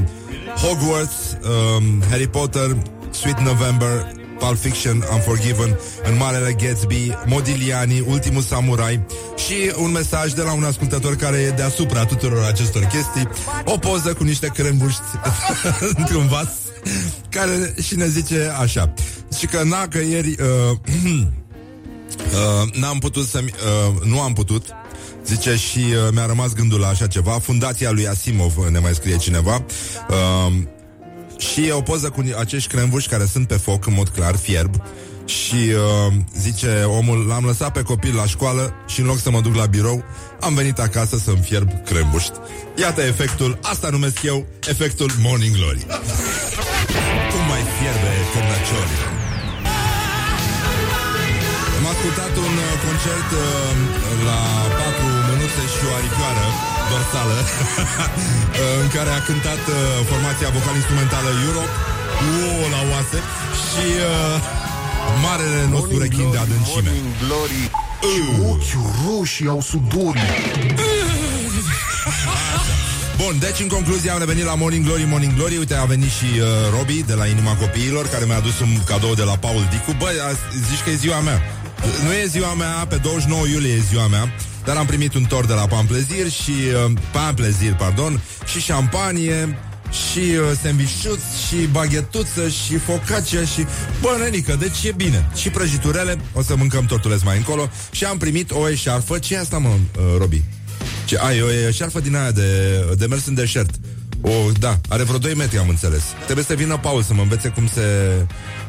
Hogwarts, uh, Harry Potter, Sweet November, Pulp Fiction, Unforgiven, În Marele Gatsby, Modigliani, Ultimul Samurai și un mesaj de la un ascultător care e deasupra tuturor acestor chestii, o poză cu niște crembuști într-un vas care și ne zice așa. Și că na, că ieri uh, uh, n-am putut să uh, nu am putut Zice și uh, mi-a rămas gândul la așa ceva. Fundația lui Asimov ne mai scrie cineva. Uh, Și e o poză cu acești crembuși care sunt pe foc în mod clar, fierb și uh, zice omul, l-am lăsat pe copil la școală și în loc să mă duc la birou, am venit acasă să-mi fierb crembuști. Iată efectul, asta numesc eu, efectul Morning Glory. Cum mai fierbe cârnăciori? Am ascultat un uh, concert uh, la patru mânuțe și o aripioară dorsală uh, în care a cântat uh, formația vocal-instrumentală Europe Uo, la oase și uh, marele nostru rechin de adâncime. Glory, ce ochi roșii au sudorii. Bun, deci în concluzie am revenit la Morning Glory, Morning Glory. Uite, a venit și uh, Robi de la Inima Copiilor Care mi-a adus un cadou de la Paul Dicu. Băi, zici că e ziua mea. Nu e ziua mea, pe 29 iulie e ziua mea Dar am primit un tor de la Pamplezir și... Uh, Pamplezir, pardon Și șampanie și uh, sandvișuț și baghetuță și focacia și bănănică, deci e bine. Și prăjiturele, o să mâncăm tortuleț mai încolo și am primit o eșarfă. Ce e asta, mă, uh, Robi? Ce, ai, o eșarfă din aia de, de mers în deșert. O, da, are vreo 2 metri, am înțeles. Trebuie să vină Paul să mă învețe cum se,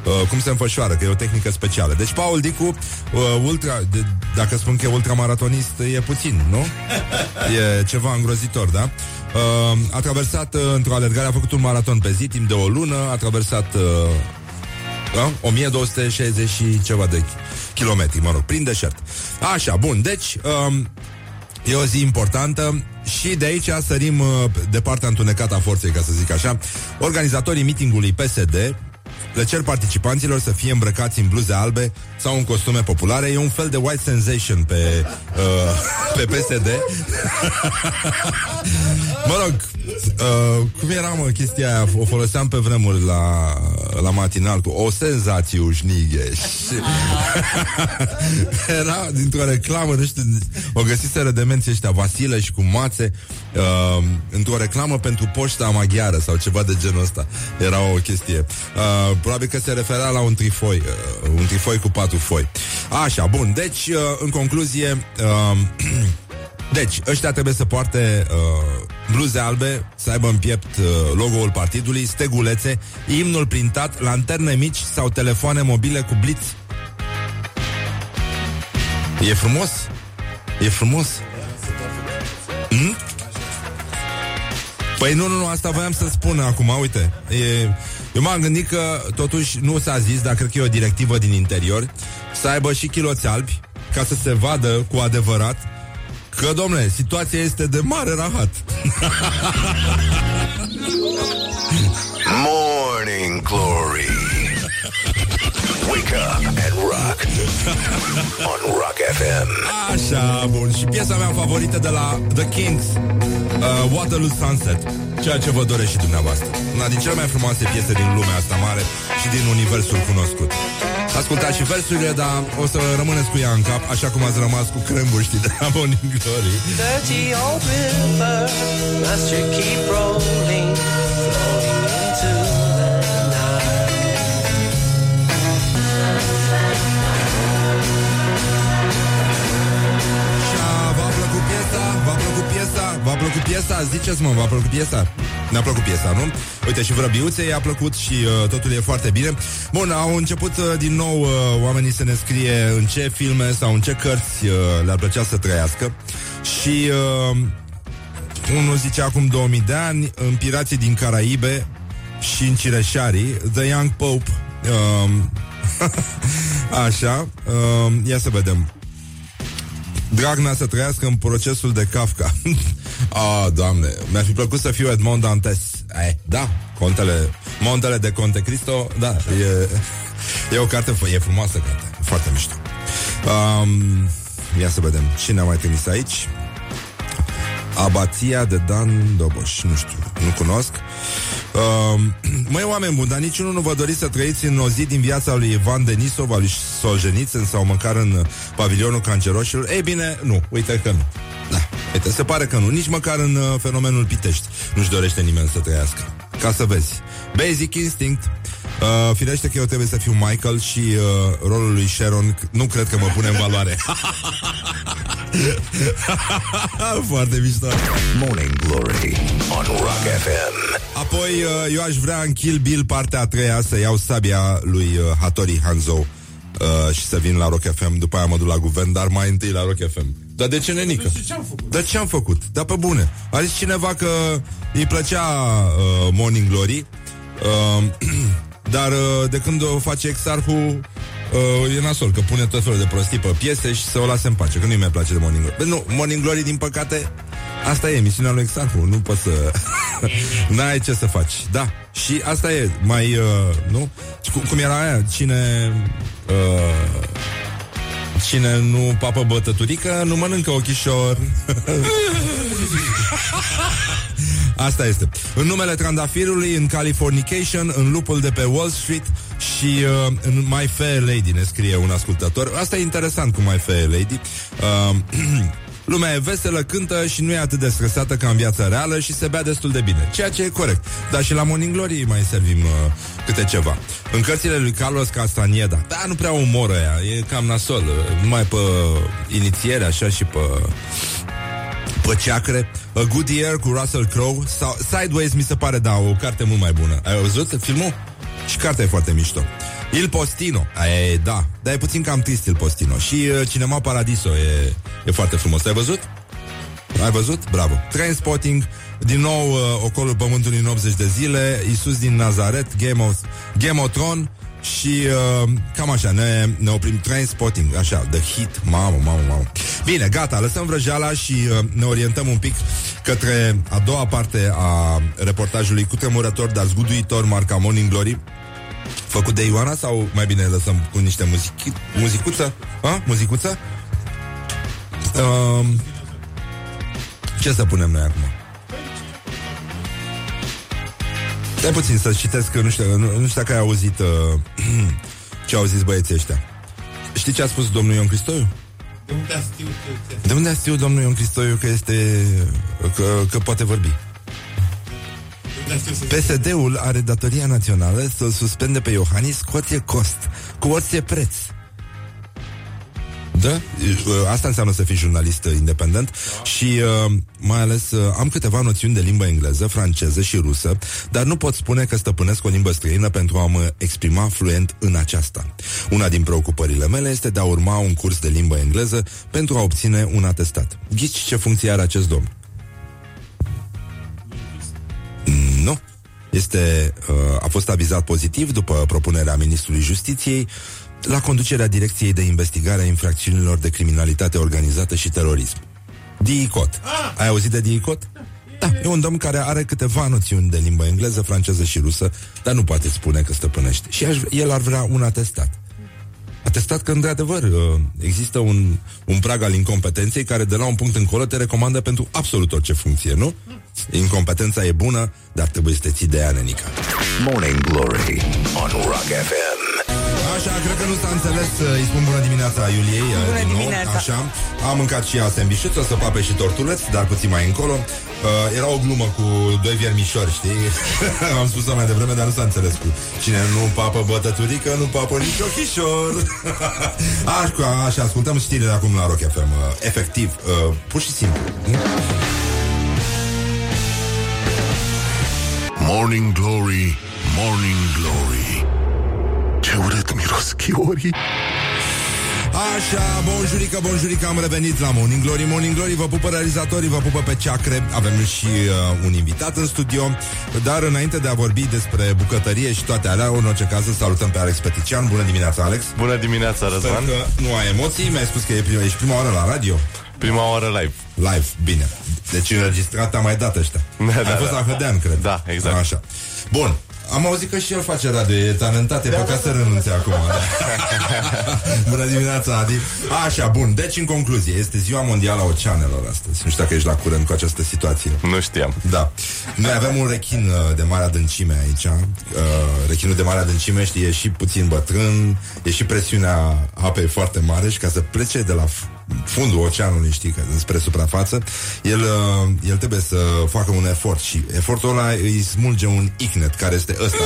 uh, cum se înfășoară, că e o tehnică specială. Deci Paul Dicu, uh, ultra, de, dacă spun că e ultramaratonist, e puțin, nu? E ceva îngrozitor, da? Uh, a traversat uh, într-o alergare, a făcut un maraton pe zi, timp de o lună, a traversat uh, da? 1260 și ceva de kilometri, mă rog, prin deșert. Așa, bun, deci... Uh, E o zi importantă și de aici sărim uh, de partea întunecată a forței, ca să zic așa. Organizatorii mitingului PSD le cer participanților să fie îmbrăcați în bluze albe sau în costume populare. E un fel de white sensation pe, uh, pe PSD. mă rog, uh, cum era, mă, chestia aia? O foloseam pe vremuri la, la matinal cu o senzație ușnigheș. era dintr-o reclamă, nu știu, o găsiseră demenții ăștia, Vasile și cu mațe, uh, într-o reclamă pentru poșta maghiară sau ceva de genul ăsta. Era o chestie. Uh, probabil că se referea la un trifoi, uh, un trifoi cu patru foi. Așa, bun, deci, uh, în concluzie, uh, deci, ăștia trebuie să poarte uh, bluze albe, să aibă în piept uh, logo-ul partidului, stegulețe, imnul printat, lanterne mici sau telefoane mobile cu blitz. E frumos? E frumos? Hmm? Păi nu, nu, nu, asta voiam să spun acum, uite. E, eu m-am gândit că totuși nu s-a zis, dar cred că e o directivă din interior, să aibă și chiloți albi, ca să se vadă cu adevărat că, domnule, situația este de mare rahat. Morning Glory Wake up and rock on Rock FM. Așa, bun. Și piesa mea favorită de la The Kings, uh, Waterloo Sunset, ceea ce vă doresc și dumneavoastră. Una din cele mai frumoase piese din lumea asta mare și din universul cunoscut. Ascultați și versurile, dar o să rămâneți cu ea în cap, așa cum ați rămas cu cremburi, știi, de la Morning Glory. Dirty old river must you keep rolling, piesa? V-a plăcut piesa? Ziceți mă, v-a plăcut piesa? Ne-a plăcut piesa, nu? Uite, și vrăbiuței i-a plăcut și uh, totul e foarte bine. Bun, au început uh, din nou uh, oamenii să ne scrie în ce filme sau în ce cărți uh, le-ar plăcea să trăiască. Și uh, unul zice acum 2000 de ani, în Pirații din Caraibe și în Cireșarii, The Young Pope. Uh, așa, uh, ia să vedem. Dragnea să trăiască în procesul de Kafka. ah, doamne, mi-ar fi plăcut să fiu Edmond Dantes. Eh, da, contele, Montele de Conte Cristo, da, e, e o carte, e frumoasă carte, foarte mișto. Um, ia să vedem, cine a mai trimis aici? Abația de Dan Doboș, nu știu, nu cunosc. Uh, măi, oameni buni, dar niciunul nu vă doriți să trăiți în o zi din viața lui Ivan Denisov, al lui Solzhenitsyn sau măcar în pavilionul canceroșilor? Ei bine, nu, uite că nu. Da, uite, se pare că nu. Nici măcar în uh, fenomenul Pitești nu-și dorește nimeni să trăiască. Ca să vezi. Basic Instinct. Uh, firește că eu trebuie să fiu Michael și uh, rolul lui Sharon c- nu cred că mă pune în valoare. Foarte mișto. Morning Glory on Rock FM. Apoi uh, eu aș vrea în Kill Bill partea a treia să iau sabia lui uh, Hattori Hanzo uh, și să vin la Rock FM, după aia mă duc la guvern, dar mai întâi la Rock FM. Dar de ce nenică? Dar ce am făcut? Dar pe bune. A zis cineva că îi plăcea uh, Morning Glory, uh, dar uh, de când o face Exarhul, uh, e nasol, că pune tot felul de prostii pe piese și să o lase în pace, că nu-i mai place de Morning Glory. Bă, nu, Morning Glory, din păcate, asta e emisiunea lui Exarhu, nu poți să... N-ai ce să faci. Da, și asta e, mai, uh, nu? Cum, cum era aia? Cine... Uh, Cine nu papă bătăturică, nu mănâncă ochișor. Asta este. În numele trandafirului, în Californication, în lupul de pe Wall Street și uh, în My Fair Lady, ne scrie un ascultător. Asta e interesant cu My Fair Lady. Uh, Lumea e veselă, cântă și nu e atât de stresată ca în viața reală și se bea destul de bine. Ceea ce e corect. Dar și la Morning Glory mai servim uh, câte ceva. În cărțile lui Carlos Castaneda, da, nu prea umoră ea, e cam nasol. uh, Numai pe inițiere, așa, și pe pe ceacre A Good Year cu Russell Crowe sau Sideways mi se pare, da, o carte mult mai bună Ai văzut filmul? Și cartea e foarte mișto. Il Postino, e, da, dar e puțin cam trist Il Postino. Și uh, Cinema Paradiso e, e foarte frumos. Ai văzut? Ai văzut? Bravo. Trainspotting din nou uh, ocolul pământului în 80 de zile. Isus din Nazaret Game of, Game of Thrones și uh, cam așa, ne, ne oprim train spotting, așa, the hit, mamă, mamă, mamă. Bine, gata, lăsăm vrăjeala și uh, ne orientăm un pic către a doua parte a reportajului cu tremurător, dar zguduitor, marca Morning Glory, făcut de Ioana sau mai bine lăsăm cu niște muzici, muzicuță? A? Muzicuță? Uh, ce să punem noi acum? Stai puțin să citesc, că nu știu, nu, nu știu dacă ai auzit uh, ce au zis băieții ăștia. Știi ce a spus domnul Ion Cristoiu? De unde a știu că... De unde a știut domnul Ion Cristoiu că este că, că poate vorbi? PSD-ul are datoria națională să-l suspende pe Iohannis cu orice cost, cu orice preț. Da? Asta înseamnă să fii jurnalist independent da. și uh, mai ales uh, am câteva noțiuni de limbă engleză, franceză și rusă, dar nu pot spune că stăpânesc o limbă străină pentru a mă exprima fluent în aceasta. Una din preocupările mele este de a urma un curs de limbă engleză pentru a obține un atestat. Ghici ce funcție are acest domn? Nu. Este, uh, a fost avizat pozitiv după propunerea Ministrului Justiției la conducerea Direcției de Investigare a Infracțiunilor de Criminalitate Organizată și Terorism. DICOT. Ai auzit de DICOT? Da, e un domn care are câteva noțiuni de limbă engleză, franceză și rusă, dar nu poate spune că stăpânește. Și aș, el ar vrea un atestat. Atestat că, într-adevăr, uh, există un, un prag al incompetenței care de la un punct încolo te recomandă pentru absolut orice funcție, nu? Incompetența e bună, dar trebuie să te ții de ea, nenica. Morning Glory on Rock FM. Așa, cred că nu s-a înțeles uh, Îi spun bună dimineața Iuliei uh, Bună din nou. dimineața. Așa, am mâncat și ea sandvișuță, să pape și tortuleți Dar puțin mai încolo uh, Era o glumă cu doi viermișori, știi? am spus-o mai devreme, dar nu s-a înțeles cu Cine nu papă bătăturică, nu papă nici ochișor Așa, așa, ascultăm știrile acum la Rock FM uh, Efectiv, uh, pur și simplu Morning Glory, Morning Glory Ce urât miros chiorii. Așa, bonjurică, bonjurică, am revenit la Morning Glory. Morning Glory, vă pupă realizatorii, vă pupă pe ceacre. Avem și uh, un invitat în studio. Dar înainte de a vorbi despre bucătărie și toate alea În orice caz, îl salutăm pe Alex Petician. Bună dimineața, Alex. Bună dimineața, Răzvan. Sper că nu ai emoții, mi-ai spus că e prima, ești prima oară la radio. Prima oară live. Live, bine. Deci înregistrat am mai dat ăștia. Da, Ai da, fost da. la Hădean, cred. Da, exact. Așa. Bun, am auzit că și el face radio, e talentat, e păcat să renunțe acum. Da. Bună dimineața, Adi. Așa, bun, deci în concluzie, este ziua mondială a oceanelor astăzi. Nu știu dacă ești la curent cu această situație. Nu știam Da. Noi avem un rechin uh, de mare adâncime aici. Uh, rechinul de mare adâncime, știi, e și puțin bătrân, e și presiunea apei foarte mare și ca să plece de la f- fundul oceanului, știi, că spre suprafață, el, uh, el trebuie să facă un efort și efortul ăla îi smulge un icnet, care este ăsta.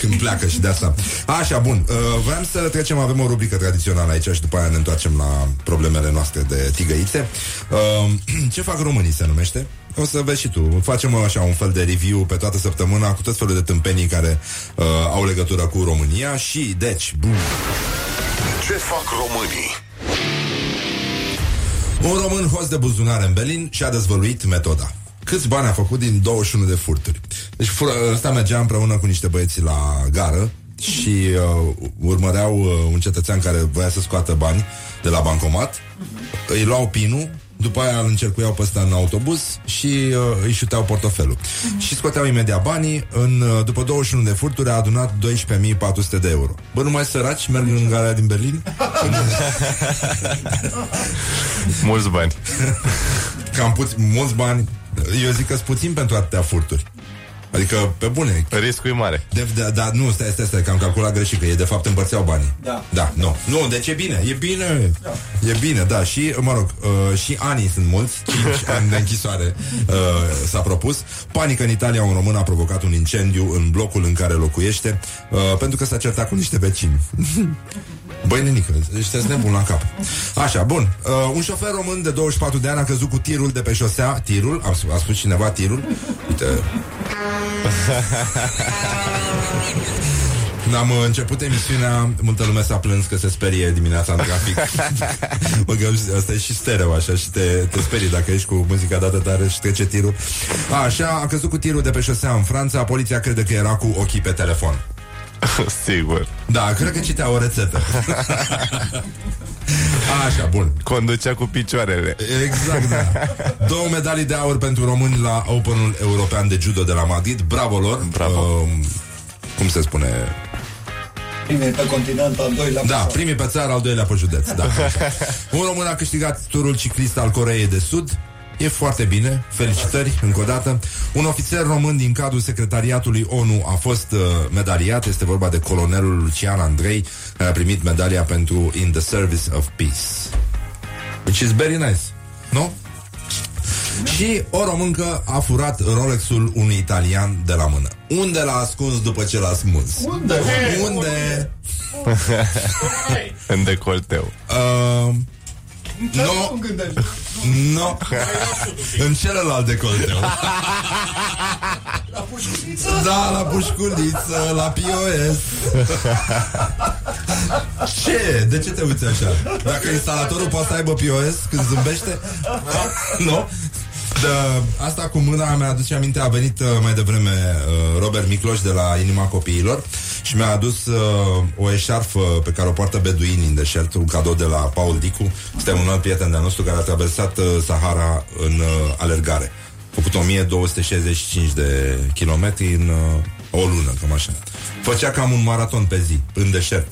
Când pleacă și de asta. Așa, bun. Uh, vreau să trecem, avem o rubrică tradițională aici și după aia ne întoarcem la problemele noastre de tigăițe. Uh, ce fac românii se numește? O să vezi și tu. Facem așa un fel de review pe toată săptămâna cu tot felul de tâmpenii care uh, au legătură cu România și, deci, bum. Ce fac românii? Un român host de buzunare în Berlin și-a dezvăluit metoda. Câți bani a făcut din 21 de furturi? Deci fură, ăsta mergea împreună cu niște băieți la gară și uh, urmăreau uh, un cetățean care voia să scoată bani de la bancomat, îi luau pinul, după aia îl încercuiau pe ăsta în autobuz și uh, îi șuteau portofelul. Și scoteau imediat banii, în, uh, după 21 de furturi a adunat 12.400 de euro. Bă, numai săraci merg în gara din Berlin? Mulți bani Cam puț- mulți bani Eu zic că sunt puțin pentru atâtea furturi Adică, pe bune Riscul e mare. De, de, da, nu, stai, stai, stai, că am calculat greșit Că e de fapt împărțeau banii. Da. Da, nu, nu, deci e bine, e bine. Da. E bine, da, și, mă rog uh, Și anii sunt mulți, 5 ani de închisoare uh, S-a propus. Panică în Italia, un român a provocat un incendiu În blocul în care locuiește uh, Pentru că s-a certat cu niște vecini Băi, nenică, ăștia sunt nebun la cap. Așa, bun. Uh, un șofer român de 24 de ani a căzut cu tirul de pe șosea. Tirul? A, spus- a spus cineva tirul? Uite. Când am uh, început emisiunea, multă lume s-a plâns că se sperie dimineața în trafic. Mă gândesc, asta e și stereo, așa, și te, te sperii dacă ești cu muzica dată tare și trece tirul. A, așa, a căzut cu tirul de pe șosea în Franța, poliția crede că era cu ochii pe telefon. Sigur Da, cred că citea o rețetă. Așa, bun. Conducea cu picioarele Exact, da. Două medalii de aur pentru români la Openul European de Judo de la Madrid. Bravo lor. Bravo. Um, cum se spune? Primii pe continent, al doilea Da, primii pe țară, al doilea pe județ. Da, așa. Un român a câștigat turul ciclist al Coreei de Sud. E foarte bine, felicitări încă o dată. Un ofițer român din cadrul secretariatului ONU a fost uh, medaliat, este vorba de colonelul Lucian Andrei, care a primit medalia pentru In the Service of Peace. Which is very nice, nu? Și o româncă a furat Rolexul unui italian de la mână. Unde l-a ascuns după ce l-a smuls? Unde? Unde? În decolteu Uh, Nu no, gândești. no. În celălalt decolteu. La pușculiță? Da, la pușculiță, la POS. Ce? De ce te uiți așa? Dacă instalatorul poate să aibă POS când zâmbește? Nu? De, asta cu mâna mea aduce aminte, a venit uh, mai devreme uh, Robert Micloș de la Inima Copiilor și mi-a adus uh, o eșarfă pe care o poartă beduinii în deșert, un cadou de la Paul Dicu. Este un alt prieten de-al nostru care a traversat uh, Sahara în uh, alergare. A făcut 1265 de kilometri în uh, o lună, cam așa. Făcea cam un maraton pe zi, în deșert.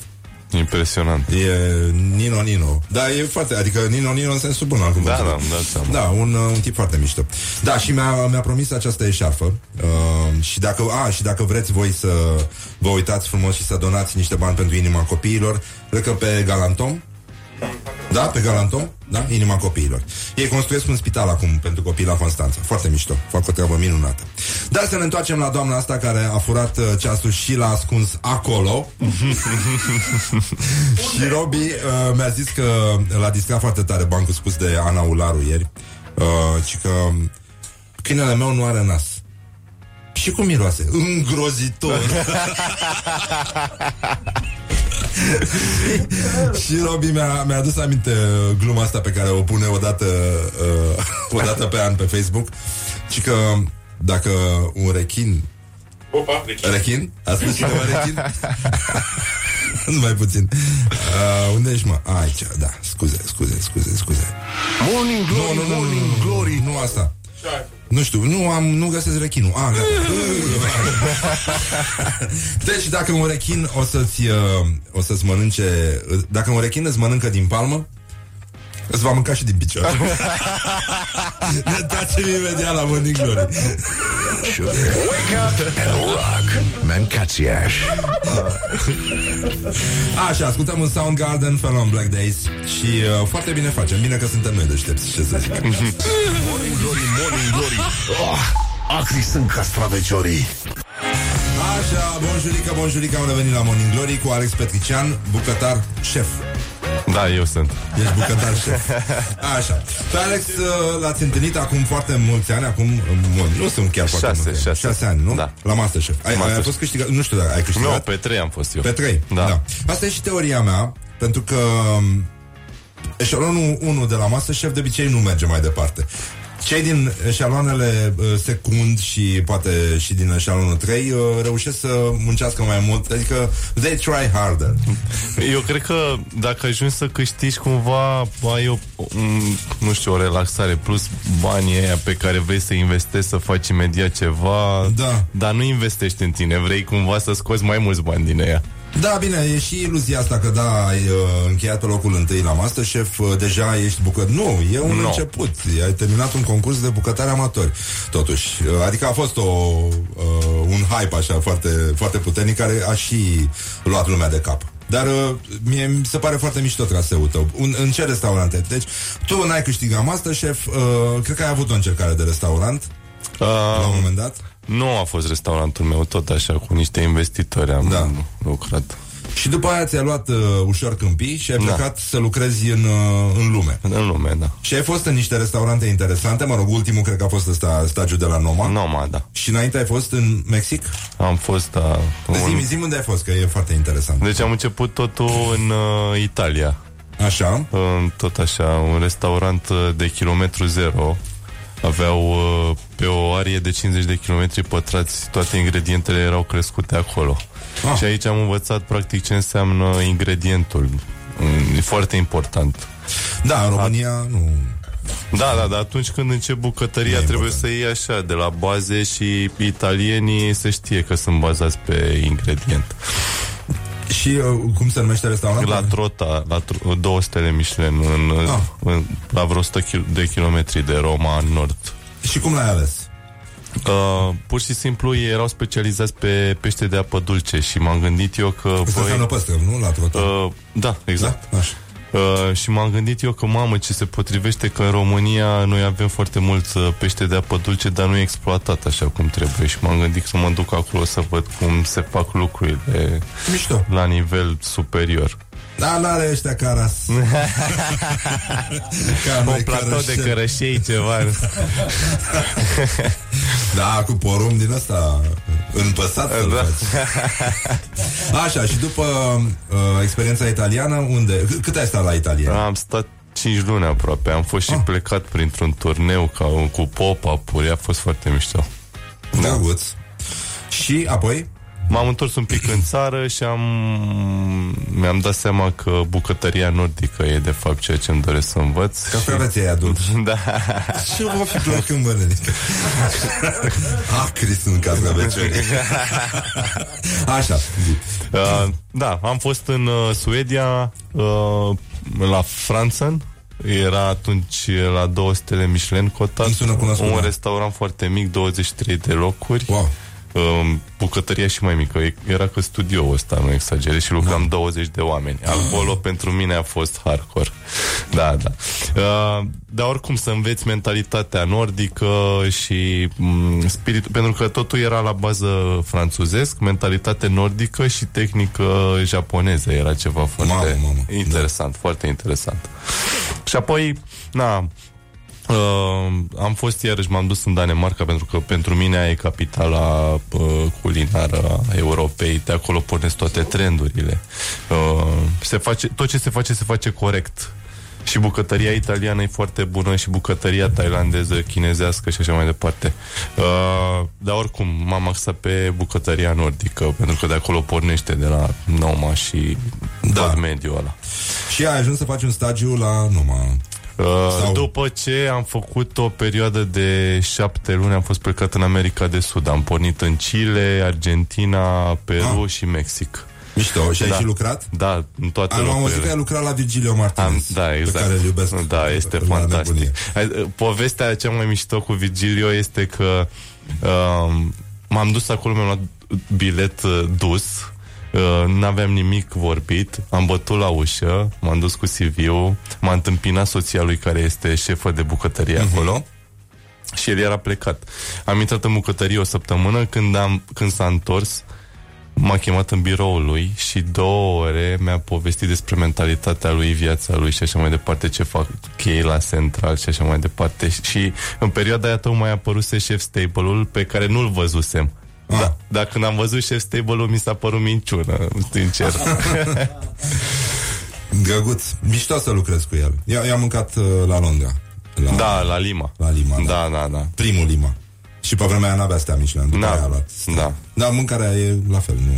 Impresionant. E Nino Nino. Da, e foarte, adică Nino Nino în sensul bun al Da, cuvântului. da, îmi dau seama. Da, un, uh, un tip foarte mișto. Da, și mi-a, mi-a promis această eșarfă uh, și, dacă, a, și dacă vreți voi să vă uitați frumos și să donați niște bani pentru inima copiilor, cred că pe Galantom, da, pe Galantom, da, inima copiilor. Ei construiesc un spital acum pentru copii la Constanța. Foarte mișto, fac o treabă minunată. Dar să ne întoarcem la doamna asta care a furat uh, ceasul și l-a ascuns acolo. și Robi uh, mi-a zis că l-a discat foarte tare bancul spus de Ana Ularu ieri. Uh, și că câinele meu nu are nas. Și cum miroase? Îngrozitor! și Robi mi-a, mi-a adus aminte uh, gluma asta pe care o pune odată, uh, odată pe an pe Facebook și că dacă un rechin Opa, rechin. Rechin? A spus cineva rechin? Numai puțin uh, Unde ești mă? A, aici, da, scuze, scuze, scuze, scuze Morning Glory, Nu, nu, nu, Morning nu, Glory Nu asta nu știu, nu am, nu găsesc rechinul. Ah, gata. deci dacă un rechin o să-ți uh, o să-ți mănânce, dacă un rechin îți mănâncă din palmă, îți va mânca și din picioare. ne tacem imediat la Morning Glory. Wake up and rock. Mancațiaș. Așa, ascultăm un Soundgarden, Fell on Black Days Și uh, foarte bine facem, bine că suntem noi deștepți, ce să zic Morning Glory, Morning Glory oh, Acri sunt castraveciorii Așa, bonjurică, bonjurică, am revenit la Morning Glory Cu Alex Petrician, bucătar șef Da, eu sunt. Ești bucătar șef Așa, pe Alex uh, l-ați întâlnit acum foarte mulți ani Acum, uh, mult, nu sunt chiar foarte Șase, mulți ani. șase. șase ani, nu? Da. La Masterchef ai, ai, ai Masterchef. fost câștigat, nu știu dacă ai câștigat Nu, pe trei am fost eu. Pe trei, Da. da. Asta e și teoria mea, pentru că um, eșalonul 1 de la Masterchef de obicei nu merge mai departe. Cei din eșaloanele uh, secund și poate și din eșalonul 3 uh, reușesc să muncească mai mult, adică they try harder. Eu cred că dacă ajungi să câștigi cumva ai o, un, nu știu, o relaxare plus banii aia pe care vrei să investești să faci imediat ceva Da. dar nu investești în tine, vrei cumva să scoți mai mulți bani din ea. Da, bine, e și iluzia asta că da, ai uh, încheiat pe locul întâi la Masterchef, uh, deja ești bucătar. Nu, e un Nu. început. Ai terminat un concurs de bucătari amatori, totuși. Uh, adică a fost o, uh, un hype așa foarte, foarte puternic care a și luat lumea de cap. Dar uh, mie mi se pare foarte mișto traseul tău. Un, în ce restaurante? Deci, tu n-ai câștigat Masterchef, uh, cred că ai avut o încercare de restaurant Uh, la un moment dat. Nu a fost restaurantul meu, tot așa, cu niște investitori am Da. lucrat. Și după aia ți-ai luat uh, ușor câmpii și ai Da. plecat să lucrezi în, uh, în lume. În lume, da. Și ai fost în niște restaurante interesante, mă rog, ultimul cred că a fost ăsta, stagiul de la Noma. Noma, da. Și înainte ai fost în Mexic? Am fost, da, Un... Zi, zi unde ai fost, că e foarte interesant. Deci am început totul în uh, Italia. Așa? Uh, tot așa, un restaurant uh, de kilometru zero. Aveau uh, pe o arie de 50 de kilometri pătrați, toate ingredientele erau crescute acolo. Ah. Și aici am învățat practic ce înseamnă ingredientul. Mm, E foarte important. Da, în România nu... Da, da, dar atunci când încep bucătăria E trebuie important. să iei așa, de la baze și italienii se știe că sunt bazați pe ingredient. Și uh, cum se numește restaurantul? La Trota, la tr- două stele Michelin, în, Ah. în, la vreo 100 kil- de kilometri de Roma, în nord. Și cum l-ai ales? Uh, pur și simplu ei erau specializați pe pește de apă dulce și m-am gândit eu că... Asta înseamnă păstrăv, nu? La trotă. uh, da, exact. Da? Așa. Uh, și m-am gândit eu că, mamă, ce se potrivește că în România noi avem foarte mult uh, pește de apă dulce, dar nu e exploatat așa cum trebuie. Și m-am gândit să mă duc acolo să văd cum se fac lucrurile Mișto. la nivel superior. Da, n-are ăștia caras. Ca Un noi platou de cărășeni. cărășei ceva. Da, cu porumb din ăsta împăsat să-l Da. faci. Așa, și după uh, experiența italiană, unde? C- Cât ai stat la Italia? Am stat 5 luni aproape. Am fost și Ah. plecat printr-un turneu ca, cu pop-up-uri. A fost foarte mișto. Da. Drăguț. Și apoi? M-am întors un pic în țară și am mi-am dat seama că bucătăria nordică e de fapt ceea ce îmi doresc să învăț. Castraveți ai adult. Da. Ce va fi plac când mănânc? Acri sunt castravețiorii. Așa, zi. Uh, da, am fost în uh, Suedia, uh, la Franzen, era atunci la două stele Michelin cotat, Îmi sună cunoscut, un da. restaurant foarte mic, 23 de locuri. Wow. Uh, bucătăria și mai mică, E- era că studioul ăsta, nu exagerez, și lucram Da. 20 de oameni. Acolo pentru mine a fost hardcore. Da, da. Uh, dar oricum să înveți mentalitatea nordică și mm, spiritul, pentru că totul era la bază franțuzesc, mentalitate nordică și tehnică japoneză. Era ceva foarte Mamă, mamă. interesant, foarte interesant. Și apoi, na, Uh, am fost iarăși, m-am dus în Danemarca pentru că pentru mine aia e capitala uh, culinară a Europei, de acolo pornesc toate trendurile. Uh, se face, tot ce se face, se face corect. Și bucătăria italiană e foarte bună și bucătăria tailandeză, chinezească și așa mai departe. Uh, dar oricum, m-am axat pe bucătăria nordică, pentru că de acolo pornește de la Noma și da. tot mediul ăla. Și ai ajuns să faci un stagiu la Noma. Uh, Sau- După ce am făcut o perioadă de șapte luni, am fost plecat în America de Sud. Am pornit în Chile, Argentina, Peru Ah. și Mexic. Mișto, și ai Da. și lucrat? Da, în toate Am auzit că locurile. ai lucrat la Virgilio Martinez, Am, da, exact. pe care îl iubesc. Da, este la fantastic. nebunie. Hai, Povestea cea mai mișto cu Vigilio este că um, m-am dus acolo, mi-am luat bilet uh, dus, uh, n-aveam nimic vorbit, am bătut la ușă, m-am dus cu CV-ul, m-a întâmpinat soția lui care este șefă de bucătărie Mhm. acolo și el era plecat. Am intrat în bucătărie o săptămână, când, am, când s-a întors, m-a chemat în biroul lui și două ore mi-a povestit despre mentalitatea lui, viața lui și așa mai departe, ce fac ei la central și așa mai departe. Și în perioada aia tocmai a apărut Chef Stable-ul pe care nu-l văzusem. Ah. Da, dar când am văzut Chef Stable-ul mi s-a părut minciună, sincer. Drăguț, mișto să lucrez cu el. Eu, eu am mâncat uh, la Londra. La, da, la Lima. La Lima, da. Da, da, da. Primul Lima. Și pe vremea aia n-avea stea Michelin, după Da, aia a luat. da. Dar mâncarea e la fel, nu,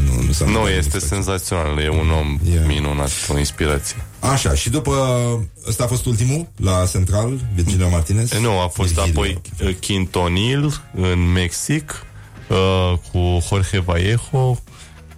nu, nu, s-a Nu, întâmplat este nimic senzațional, e un om Yeah. minunat, o inspirație. Așa, și după ăsta a fost ultimul la Central, Virgilio Martinez? E, Nu, a fost Virgilio. apoi uh, Quintonil în Mexic uh, cu Jorge Vallejo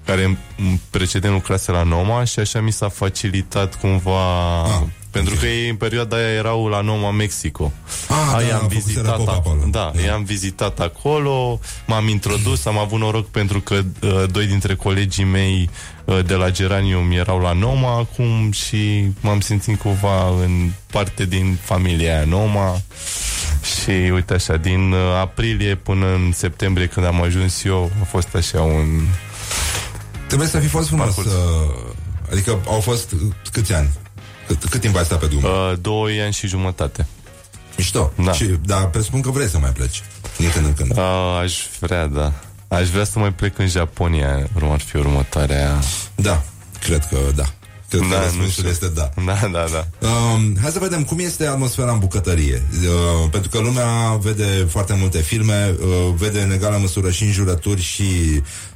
care în în precedent lucrase la Noma și așa mi s-a facilitat cumva Ah, pentru că ei în perioada aia erau la Noma Mexico. Ah, da, Aia da, am a făcut vizitat Seracopa acolo. acolo. Da, Da. i-am vizitat acolo, m-am introdus, am avut noroc pentru că uh, doi dintre colegii mei uh, de la Geranium erau la Noma acum și m-am simțit cumva în parte din familia aia Noma. Și uite așa, din uh, aprilie până în septembrie când am ajuns eu, a fost așa un... Trebuie să fi fost frumos. Parcurs. Uh, adică au fost uh, câți ani? Cât, cât timp ai stat pe drum? Uh, doi ani și jumătate. Mișto. Da. Și, dar presupun că vrei să mai pleci. Din când în când. Uh, aș vrea, da. Aș vrea să mai plec în Japonia, urmă ar fi următoarea... Da, cred că da. Cred că Da, nu răspunsul știu. este da. Da, da, da. Um, hai să vedem cum este atmosfera în bucătărie. Uh, pentru că lumea vede foarte multe filme, uh, vede în egală măsură și înjurături și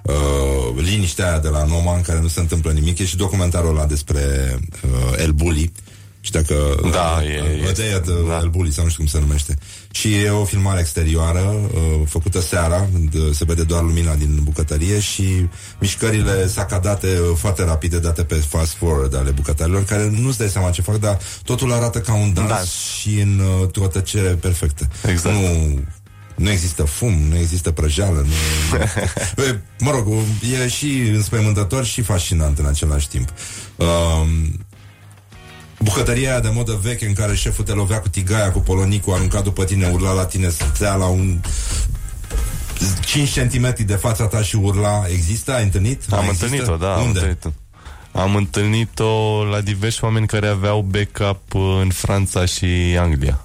uh, liniștea aia de la Noma în care nu se întâmplă nimic. E și documentarul ăla despre uh, El Bulli. Și dacă... Da, uh, e- uh, este. Day at, uh, El Bulli, sau nu știu cum se numește. Și e o filmare exterioară, uh, făcută seara, când uh, se vede doar lumina din bucătărie și mișcările sacadate uh, foarte rapide, date pe fast forward ale bucătarilor, care nu-ți dai seama ce fac, dar totul arată ca un dans, Dans. și în uh, o tăcere perfectă. Exact. Nu, nu există fum, nu există prăjeală, nu, nu E, Mă rog, e și înspăimântător și fascinant în același timp. Um, Bucătăria aia de modă veche în care șeful te lovea cu tigaia, cu polonicul, arunca după tine, urla la tine, stătea la un 5 cm de fața ta și urla. Există? Ai întâlnit? Am Mai există? întâlnit-o, da. Am Unde? întâlnit-o. Am întâlnit-o la diversi oameni care aveau backup uh, în Franța și Anglia.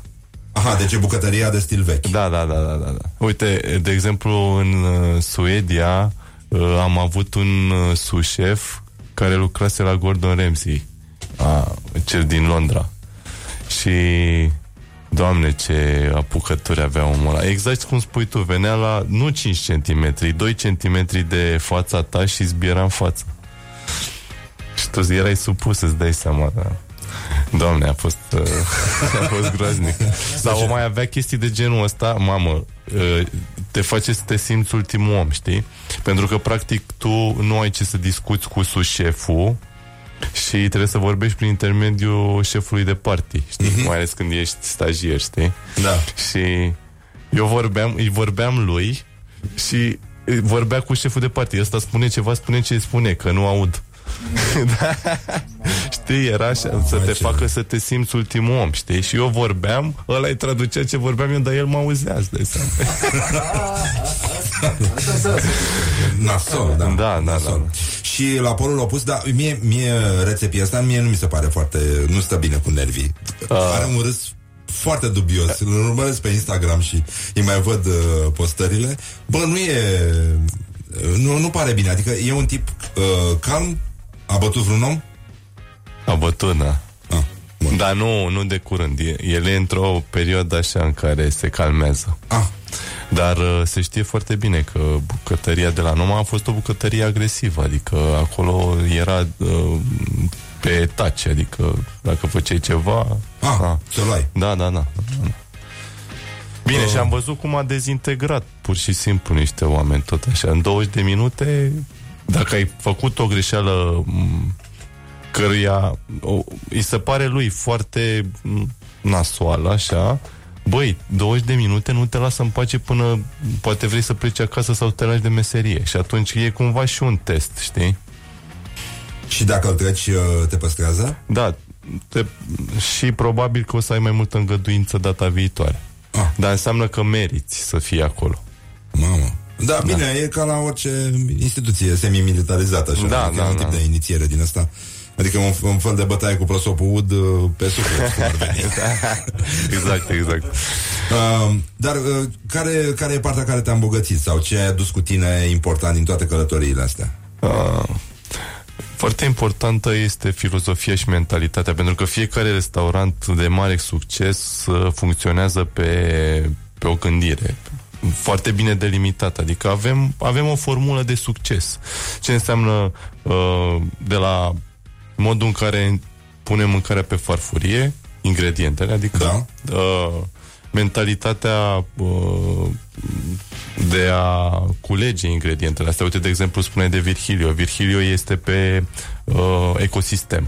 Aha, deci e bucătăria de stil vechi. Da, da, da, da, da. da. Uite, de exemplu, în uh, Suedia uh, am avut un uh, sous-chef care lucrase la Gordon Ramsay, a, cel din Londra. Și Doamne, ce apucături avea omul ăla. Exact cum spui tu, venea la nu 5 cm, 2 cm de fața ta și zbiera în față. Și tu erai supus, îți dai seama, da. Doamne, a fost, uh, a fost groaznic. Sau o mai avea chestii de genul ăsta, mamă, uh, te face să te simți ultimul om, știi? Pentru că, practic, tu nu ai ce să discuți cu susșeful și trebuie să vorbești prin intermediul șefului de party, știi? Mhm. Mai ales când ești stagier, știi? Da. Și eu vorbeam, îi vorbeam lui și vorbea cu șeful de party. Ăsta spune ceva, spune ce spune, că nu aud. da. Știi, era așa, să te facă să te simți ultimul om, știi? Și eu vorbeam, ăla îi traducea ce vorbeam eu, dar el mă auzea, îți dai seama. Nasol, da. Da, da, Nasol. Și la polul opus, da, mie, mie rețepia asta, mie nu mi se pare foarte, nu stă bine cu nervii. Ah. Are un râs foarte dubios. Îl urmăresc pe Instagram și îi mai văd uh, postările. Bă, nu e... Nu, nu pare bine. Adică e un tip uh, calm, a bătut vreun om? A bătut, da. Ah, Dar nu, nu de curând. E- El e într-o perioadă așa în care se calmează. Ah. Dar uh, se știe foarte bine că bucătăria de la Noma a fost o bucătărie agresivă, adică acolo era uh, pe taci, adică dacă făceai ceva... Ah, a, să luai. Da, da, da. Bine, Uh. și am văzut cum a dezintegrat pur și simplu niște oameni tot așa. În 20 de minute, dacă ai făcut o greșeală m, căruia o, îi se pare lui foarte m, nasoală, așa, băi, 20 de minute nu te lasă în pace până poate vrei să pleci acasă sau te lași de meserie. Și atunci e cumva și un test, știi? Și dacă îl treci, uh, te păstrează? Da, te, și probabil că o să ai mai multă îngăduință data viitoare. Ah. Dar înseamnă că meriți să fii acolo. Mamă. Da, bine, e ca la orice instituție semi-militarizată, așa. Da, adică da, e un da. tip de inițiere din asta. Adică un, un fel de bătaie cu prosopul ud uh, pe suflet, cum ar veni. exact, exact. Uh, dar uh, care, care e partea care te-a îmbogățit sau ce ai adus cu tine important din toate călătoriile astea? Uh, foarte importantă este filozofia și mentalitatea, pentru că fiecare restaurant de mare succes uh, funcționează pe, pe o gândire foarte bine delimitată. Adică avem, avem o formulă de succes. Ce înseamnă uh, de la modul în care punem mâncarea pe farfurie, ingredientele, adică da. uh, mentalitatea uh, de a culege ingredientele astea. Uite, de exemplu, spune de Virgilio. Virgilio este pe uh, ecosistem.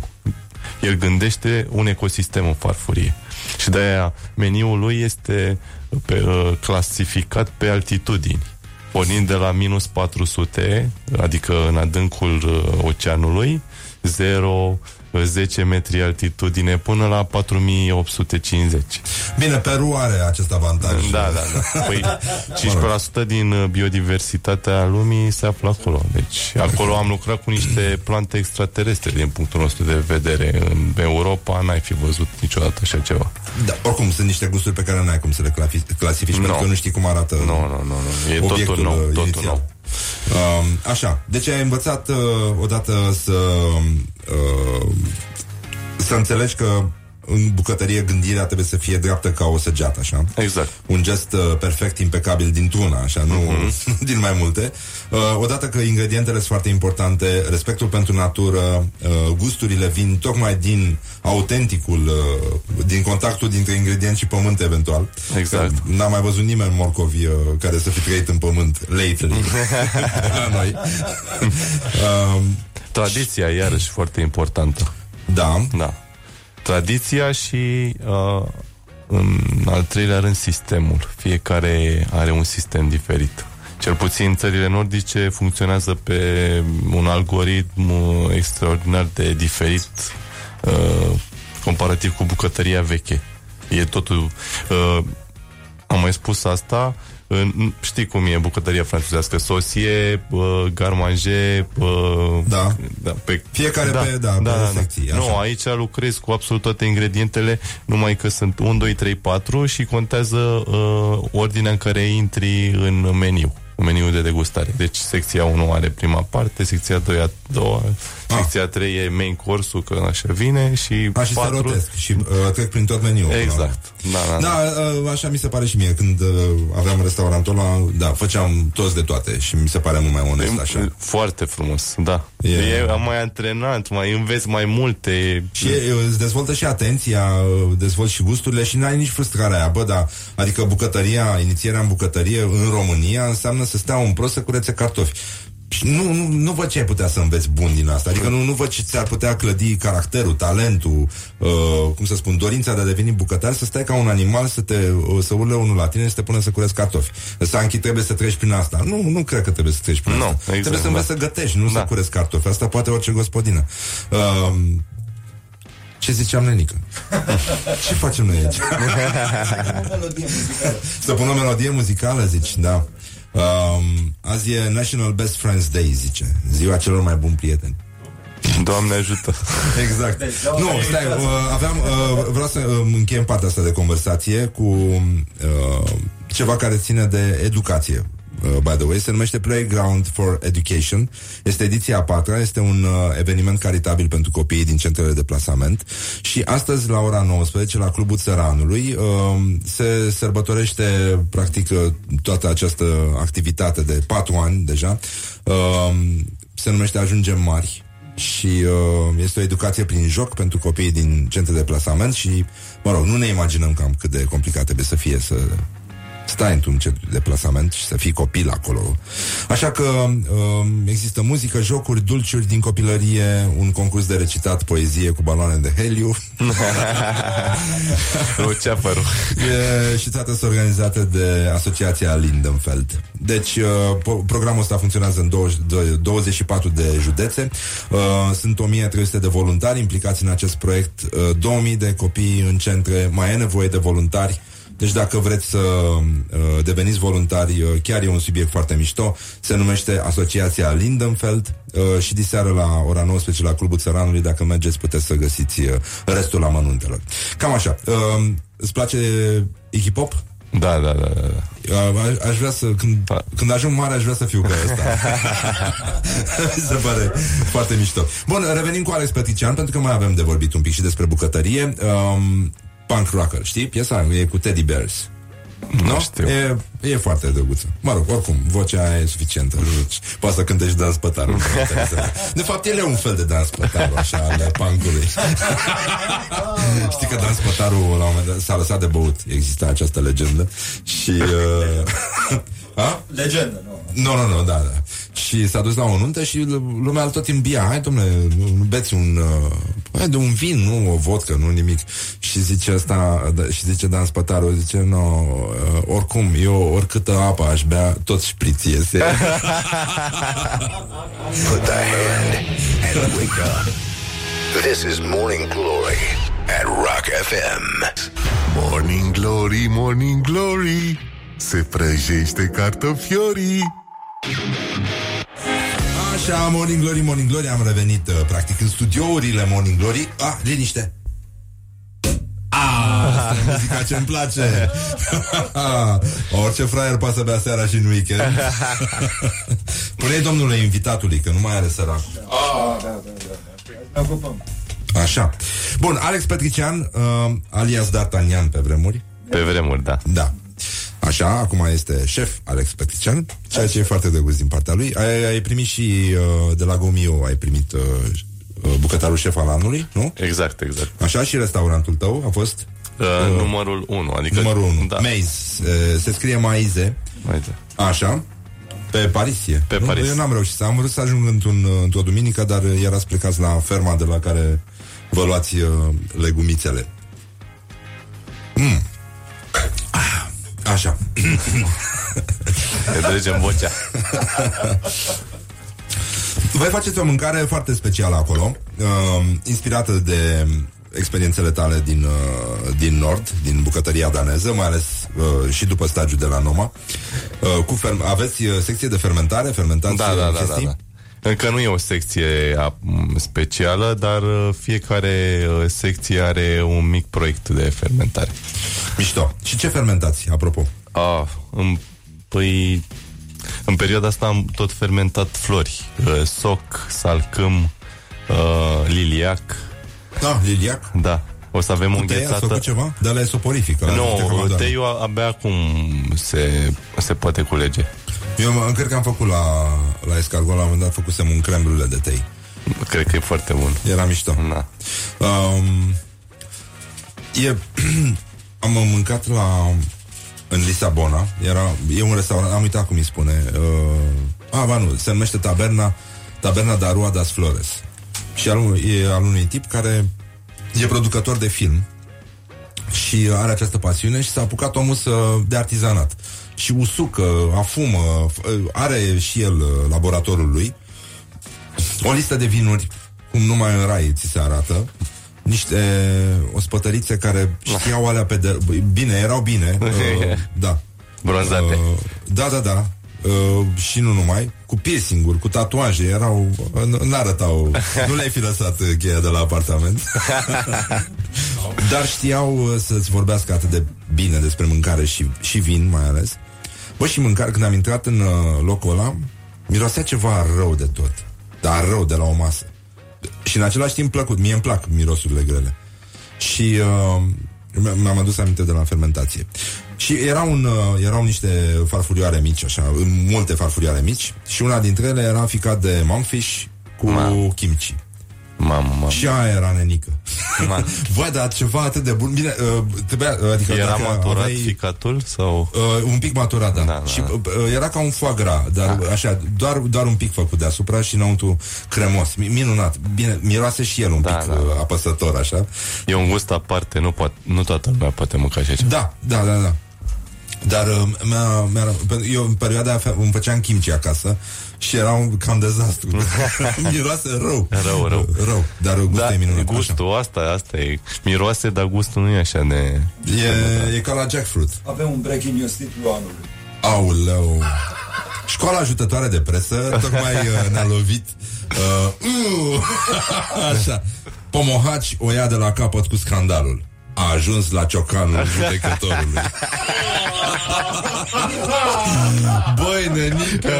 El gândește un ecosistem în farfurie. Și de-aia meniul lui este pe, uh, clasificat pe altitudini. Pornind de la minus 400, adică în adâncul uh, oceanului, 0, 10 metri altitudine până la 4850. Bine, Peru are acest avantaj. Da, da, da. Păi 15% din uh, biodiversitatea lumii se află acolo. Deci acolo am lucrat cu niște plante extraterestre din punctul nostru de vedere. În Europa n-ai fi văzut niciodată așa ceva. Da, oricum, sunt niște gusturi pe care n-ai cum să le clafi- clasifici, Nu. pentru că nu știi cum arată Nu, nu, nu, nu. E totul obiectul nou, uh, totul inițial. nou. Um, așa, deci ai învățat uh, odată să uh, să înțelegi că în bucătărie gândirea trebuie să fie dreaptă ca o săgeată, așa? Exact. Un gest uh, perfect, impecabil dintr-una, așa, nu Mhm. din mai multe. Uh, odată că ingredientele sunt foarte importante, respectul pentru natură, uh, gusturile vin tocmai din autenticul, uh, din contactul dintre ingredient și pământ, eventual. Exact. Că N-am mai văzut nimeni morcovi uh, care să fi trăit în pământ lately la noi. um, Tradiția, iarăși, foarte importantă. Da. Da. Tradiția și uh, în al treilea rând sistemul. Fiecare are un sistem diferit. Cel puțin țările nordice funcționează pe un algoritm uh, extraordinar de diferit uh, comparativ cu bucătăria veche. E totul... Uh, am mai spus asta, uh, știi cum e bucătăria franțuzească, sosie, uh, garmanje, uh, da. da, pe, Fiecare pe- da, pe secții, așa. Nu, aici lucrezi cu absolut toate ingredientele, numai că sunt 1, 2, 3, 4 și contează uh, ordinea în care intri în meniu. un meniu de degustare. Deci secția 1 are prima parte, secția 2 a doua, Ah. secția 3 e main course că așa vine și A, și se 4... rotesc și uh, trec prin tot meniul. până la urmă. Exact. Da, da, Da, uh, așa mi se pare și mie. Când uh, aveam restaurantul ăla, da, făceam toți de toate și mi se pare mult mai onest așa. Foarte frumos, da. E- E, e mai antrenant, mai înveți mai multe. Și e, îți dezvoltă și atenția, dezvolți și gusturile și n-ai nici frustrarea aia. Bă, da, adică bucătăria, inițierea în bucătărie în România înseamnă să stea un prost să curețe cartofi. Și nu, nu, nu văd ce ai putea să înveți bun din asta. Adică nu, nu văd ce ți-ar putea clădi caracterul, talentul, uh, cum să spun, dorința de a deveni bucătar, să stai ca un animal, să te uh, să urle unul la tine și să te pună să cureți cartofi. Sanchi, trebuie să treci prin asta. Nu, nu cred că trebuie să treci prin Nu, asta. exact, trebuie să înveți da. să gătești, nu să Da. cureți cartofi. Asta poate orice gospodină. Uh, ce ziceam, Nenica? Ce facem noi aici? Să pun o melodie muzicală, zici, da. Um, azi e National Best Friends Day, zice. Ziua celor mai buni prieteni. Doamne ajută. Exact. Nu, stai, uh, aveam, uh, vreau să uh, încheiem partea asta de conversație cu uh, ceva care ține de educație. Uh, by the way, se numește Playground for Education. Este ediția a patra, este un uh, eveniment caritabil pentru copiii din centrele de plasament și astăzi la ora 19 la Clubul Țăranului uh, se sărbătorește practic uh, toată această activitate de patru ani deja. Uh, se numește Ajungem Mari și uh, este o educație prin joc pentru copiii din centre de plasament și, mă rog, nu ne imaginăm cam cât de complicat trebuie să fie să stai într-un centru de plasament și să fii copil acolo. Așa că uh, există muzică, jocuri, dulciuri din copilărie, un concurs de recitat poezie cu baloane de heliu. Luceafărul. E, și toate sunt organizate de Asociația Lindenfeld. Deci, uh, po- programul ăsta funcționează în 20, de- 24 de județe. Uh, sunt 1300 de voluntari implicați în acest proiect, uh, 2000 de copii în centre, mai e nevoie de voluntari. Deci dacă vreți să uh, deveniți voluntari, uh, chiar e un subiect foarte mișto. Se numește Asociația Lindenfeld uh, și diseară la ora 19 la Clubul Țăranului, dacă mergeți puteți să găsiți uh, restul amănuntelor. Cam așa. Uh, îți place Iggy Pop? Da, da, da, da. da. A- Aș vrea să, când, când ajung mare, aș vrea să fiu ca ăsta. Mi se pare foarte mișto. Bun, revenim cu Alex Petrician, pentru că mai avem de vorbit un pic și despre bucătărie. Um, punk rocker, știi? Piesa e cu Teddy Bears. Nu? știu. E, e foarte drăguță. Mă rog, oricum, vocea aia e suficientă. Poți să cântești dans pătarul. De fapt, el e un fel de dans pătarul, așa, al punkului. Știi că dans pătarul, la un moment dat, s-a lăsat de băut. Exista această legendă. Și... Uh, a? Legendă, nu. Nu, nu, nu, da, da. Și s-a dus la o nuntă și l- lumea îl tot îmbia. Hai, domnule, nu nu beți un... Uh, hai, de un vin, nu o vodcă, nu nimic. Și zice asta, da, și zice Dan Spătaru, zice, no, uh, oricum, eu oricâtă apă aș bea, tot șpriț iese. Put the hand and wake up. This is Morning Glory at Rock FM. Morning Glory, Morning Glory Se prăjește cartofiorii Așa, Morning Glory, Morning Glory, am revenit uh, practic în studiourile Morning Glory. Ah, liniște! Ah, asta e muzica ce-mi place. Orice fraier poate să bea seara și în weekend. Pune-i domnule invitatului Că nu mai are sărac. Ah, da, da, da. Ne ocupăm. Așa. Bun, Alex Petrician uh, Alias D'Artagnan pe vremuri. Pe vremuri, da. Da. Așa, acum este șef Alex Petrician Ceea ce e foarte drăguț din partea lui. Ai, ai primit și uh, de la Gomio Ai primit uh, uh, bucătarul șef al anului, nu? Exact, exact. Așa și restaurantul tău a fost? Uh, numărul 1, adică... Numărul 1, Da. Maze uh, Se scrie Maize Maize. Așa pe Paris e. Pe nu? Paris. Eu n-am reușit să am vrut să ajung într-un, uh, într-o duminică, dar uh, erați plecați la ferma de la care vă luați uh, legumițele. Mm. Ah, Așa. Ne dregem vocea. Voi faceți o mâncare foarte specială acolo, uh, inspirată de experiențele tale din, uh, din Nord, din bucătăria daneză, mai ales uh, și după stagiul de la Noma. Uh, cu fer- aveți uh, secție de fermentare, fermentați Da, da, da, da, chestii? da. Încă nu e o secție a, m, specială, dar uh, fiecare uh, secție are un mic proiect de fermentare. Mișto. Și ce fermentați, apropo? Ah, în, păi... În perioada asta am tot fermentat flori. Uh, soc, salcâm, uh, liliac. Da, liliac. Da. O să avem Cu un tei ați făcut ceva? Dar la e soporifică. la niște Nu, camadoare. teiul abia acum se, se poate culege. Eu mă- cred că am făcut la, la escargot, la un moment dat făcusem un crem brulee de tei. Cred că e foarte bun. Era mișto. Da. Um, e, am mâncat la în Lisabona, era, e un restaurant, am uitat cum îi spune. Uh, a, ba nu, se numește Taberna Taberna da Rua das Flores. Și al, unui- e al unui tip care e producător de film și are această pasiune și s-a apucat omul să, de artizanat. Și usucă, afumă, f- are și el uh, laboratorul lui o listă de vinuri, cum numai în rai ți se arată, niște ospătărițe care știau alea pe de... Bine, erau bine. Uh, da. Bronzate. Uh, da, da, da. Uh, și nu numai, cu piercing-uri, cu tatuaje, erau, uh, n-arătau, nu le-ai fi lăsat uh, cheia de la apartament. Dar știau uh, să-ți vorbească atât de bine despre mâncare și, și vin mai ales. Bă, și mâncare, când am intrat în uh, locul ăla, mirosea ceva rău de tot. Dar rău de la o masă. Și în același timp plăcut. Mie îmi plac mirosurile grele. Și uh, mi- mi-am adus aminte de la fermentație. Și era un, uh, erau niște farfurioare mici, așa, multe farfurioare mici, și una dintre ele era ficat de monkfish cu kimchi. Mamă, mamă. Și aia era nenică. Bă, dar ceva atât de bun. Bine, uh, trebuia, uh, adică Era dacă maturat aveai, ficatul sau... Uh, un pic maturat, da. Da, da. Și uh, era ca un foie gras, dar așa, doar, doar un pic făcut deasupra și înăuntru cremos. Mi- Minunat. Bine, miroase și el un Da, pic da. uh, apăsător, așa. E un gust aparte, nu, poate, nu toată lumea poate mânca așa ceva. Da, da, da, da. Dar uh, mi-a, mi-a, pe- eu în perioada aia fe- îmi făceam kimchi acasă și era un cam dezastru. Miroase rău. Rău, rău. Rău, dar gustul Da, e minunat. gustul, asta, asta e. Miroase, dar gustul nu e așa de... Așa. E, e ca la jackfruit. Avem un breaking news titlul anului. Auleu. Școala ajutătoare de presă tocmai uh, ne-a lovit. Uh, uh, așa. Pomohaci o ia de la capăt cu scandalul. A ajuns la ciocanul judecătorului. Băi, nenică!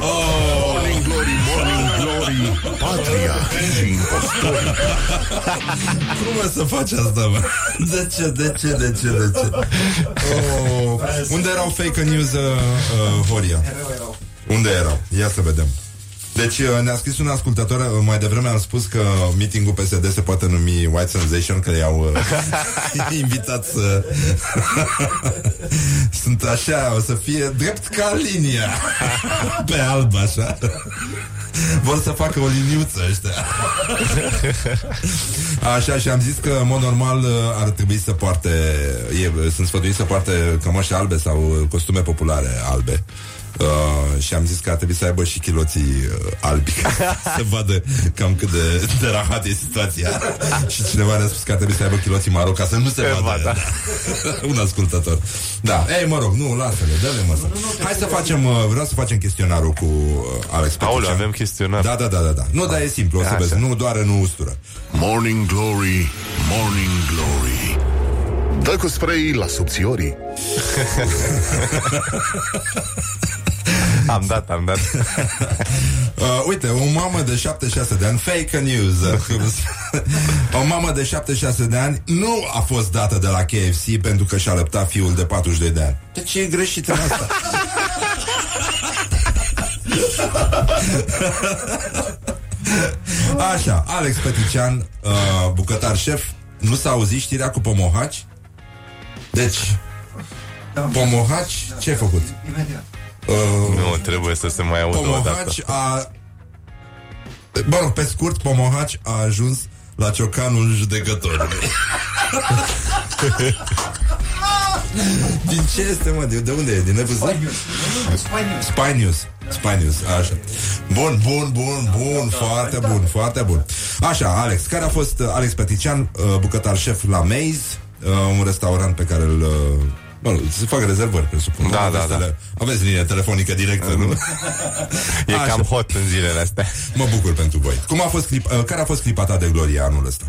Oh. Morning Glory, Morning Glory Patria și impostorii Cum o să faci asta, mă? De ce, de ce, de ce, de ce? Oh. Unde erau fake news, uh, uh, Horia? Unde erau? Ia să vedem. Deci uh, ne-a scris un ascultător uh, Mai devreme am spus că Meetingul PSD se poate numi White Sensation Că i-au uh, invitat să Sunt așa O să fie drept ca linia. Pe alb așa. Vor să facă o liniuță ăștia. Așa, și am zis că, în mod normal, uh, ar trebui să poarte e, Sunt sfătuiți să poarte cămăși albe Sau uh, costume populare albe Uh, și am zis că ar trebui să aibă și chiloții uh, albi ca Să vadă cam cât de, de rahat e situația. Și cineva ne-a spus că ar trebui să aibă chiloții maro Ca să nu se vadă Un ascultător. Da, ei mă rog, nu, lasă-le, dă-le mă să. Hai să facem, uh, vreau să facem chestionarul cu uh, Alex Aoleu, Petrician. avem chestionar. Da, da, da, da, da. Nu, dar e simplu, o să Așa. vezi. Nu doar în ustură. Morning Glory, Morning Glory. Dă cu spray la subțiorii Am dat, am dat. Uh, uite, o mamă de 76 de ani, fake news. o mamă de 76 de ani nu a fost dată de la KFC pentru că și-a lăptat fiul de 42 de ani. De ce e greșit în asta? Așa, Alex Petician, uh, bucătar șef, nu s-a auzit știrea cu pomohaci? Deci, pomohaci, ce ai făcut? Imediat. Uh, Nu, trebuie să se mai audă o dată. Pomohaci a... Bă, rog, pe scurt, Pomohaci a ajuns la ciocanul judecătorului. Din ce este, mă? De, de unde e? Din nevăzut? Spy News. Spy News. Spy News, așa. Bun, bun, bun, bun, foarte bun, foarte bun. Așa, Alex, care a fost uh, Alex Petician, uh, bucătar șef la Maze, uh, un restaurant pe care îl... uh, Bă, se fac rezervări, presupun. Da, Aveți da, da. tele- Aveți linie telefonică directă, nu? E Așa. cam hot în zilele astea. Mă bucur pentru voi. Cum a fost clip, uh, care a fost clipa ta de glorie anul ăsta?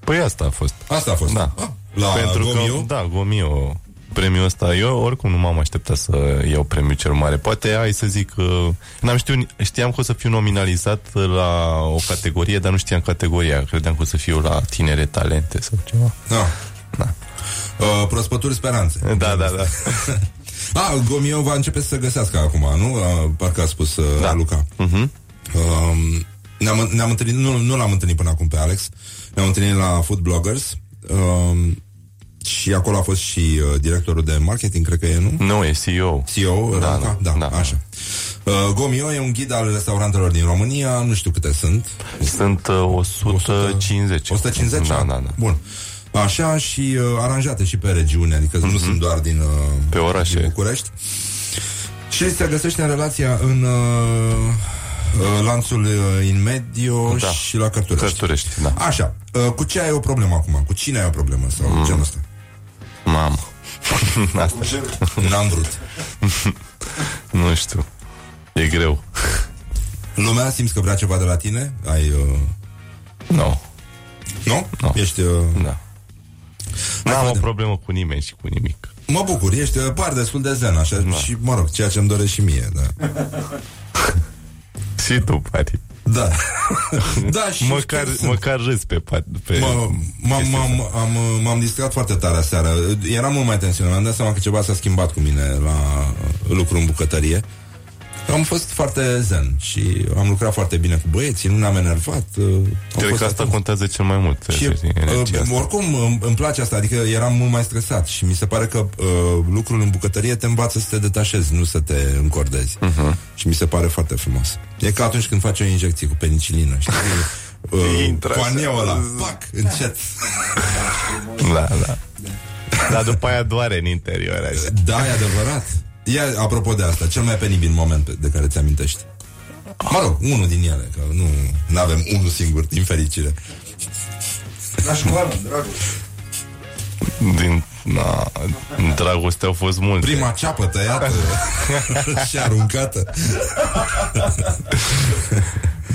Păi asta a fost. Asta a fost. Da. Ah, la Pentru Gomio? că, da, Gomio. premiul ăsta. Eu oricum nu m-am așteptat să iau premiul cel mare. Poate, hai să zic, uh, n-am știut, știam că o să fiu nominalizat la o categorie, dar nu știam categoria. Credeam că o să fiu la tinere talente sau ceva. Da. Da. Uh, prospături speranțe. Da, da, da. A, Gomiu va începe să se găsească acum, nu? Uh, parcă a spus uh, da. Luca. Uh-huh. Uh, ne-am, ne-am întâlnit, nu, nu l-am întâlnit până acum pe Alex, ne-am întâlnit la Food Bloggers uh, și acolo a fost și uh, directorul de marketing, cred că e, nu? Nu, e CEO. CEO, Da, Luca? da, da, așa. Uh, Gomio e un ghid al restaurantelor din România, nu știu câte sunt. Sunt uh, 150. 150? Da, da, da. Bun. Așa și uh, aranjate și pe regiune, adică mm-hmm. nu sunt doar din, uh, Mhm. Pe orașe. din București. Și se găsește în relația în uh, uh, lanțul uh, in medio Da. și la Cărturești. Cărturești, da. Așa, uh, cu ce ai o problemă acum? Cu cine ai o problemă sau mm. genul ăsta? Mamă. Asta. N-am vrut. nu știu. E greu. Lumea simți că vrea ceva de la tine? Ai... Uh... Nu. Nu? Nu. Ești... Uh... Da. N-am o problemă cu nimeni și cu nimic. Mă bucur, ești uh, par destul de zen, așa, da. și, mă rog, ceea ce îmi doresc și mie, da. Și tu, pari. Da. da, și Măcar, chiar sunt. măcar râs pe, pat- pe Mă, m-am, m-am, am, m-am distrat foarte tare aseară. Eram mult mai tensionat. Mi-am dat seama că ceva s-a schimbat cu mine la lucru în bucătărie. Am fost foarte zen și am lucrat foarte bine cu băieții, nu ne-am enervat. uh, am Cred fost că asta atent. contează cel mai mult. Și, știi, energia uh, asta. oricum, îmi, îmi place asta, adică eram mult mai stresat și mi se pare că uh, lucrul în bucătărie te învață să te detașezi, nu să te încordezi. Mhm. Și mi se pare foarte frumos. E ca atunci când faci o injecție cu penicilină, știi? Uh, Intră cu așa. aneu ăla, pac, încet. Da, da. Dar după aia doare în interior. Așa. Da, e adevărat. Ia, apropo de asta, cel mai penibil moment pe- de care ți-amintești. Mă rog, unul din ele, că nu avem unul singur, din fericire. La școală, dragul. Din, na, în dragoste au fost multe. Prima ceapă tăiată și aruncată.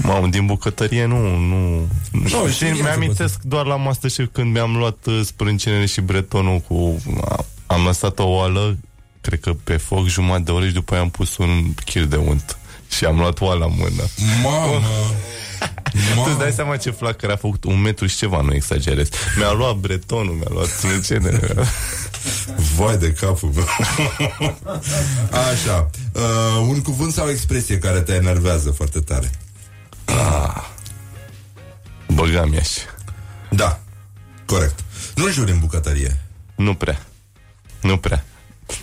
Mamă, din bucătărie nu, nu... Nu, nu și și mie mi-amintesc doar la Masterchef când mi-am luat uh, sprâncenele și bretonul cu... a- Am lăsat o oală, cred că pe foc jumătate de oră și după aia am pus un chir de unt. Și am luat oala în mână. Mamă! Tu îți dai seama ce flacără a făcut un metru și ceva, nu exagerez. Mi-a luat bretonul, mi-a luat sprâncenele. Vai de capul meu. Așa. Uh, un cuvânt sau o expresie care te enervează foarte tare. Băgam aș. Da. Corect. Nu juri în bucătărie. Nu prea. Nu prea.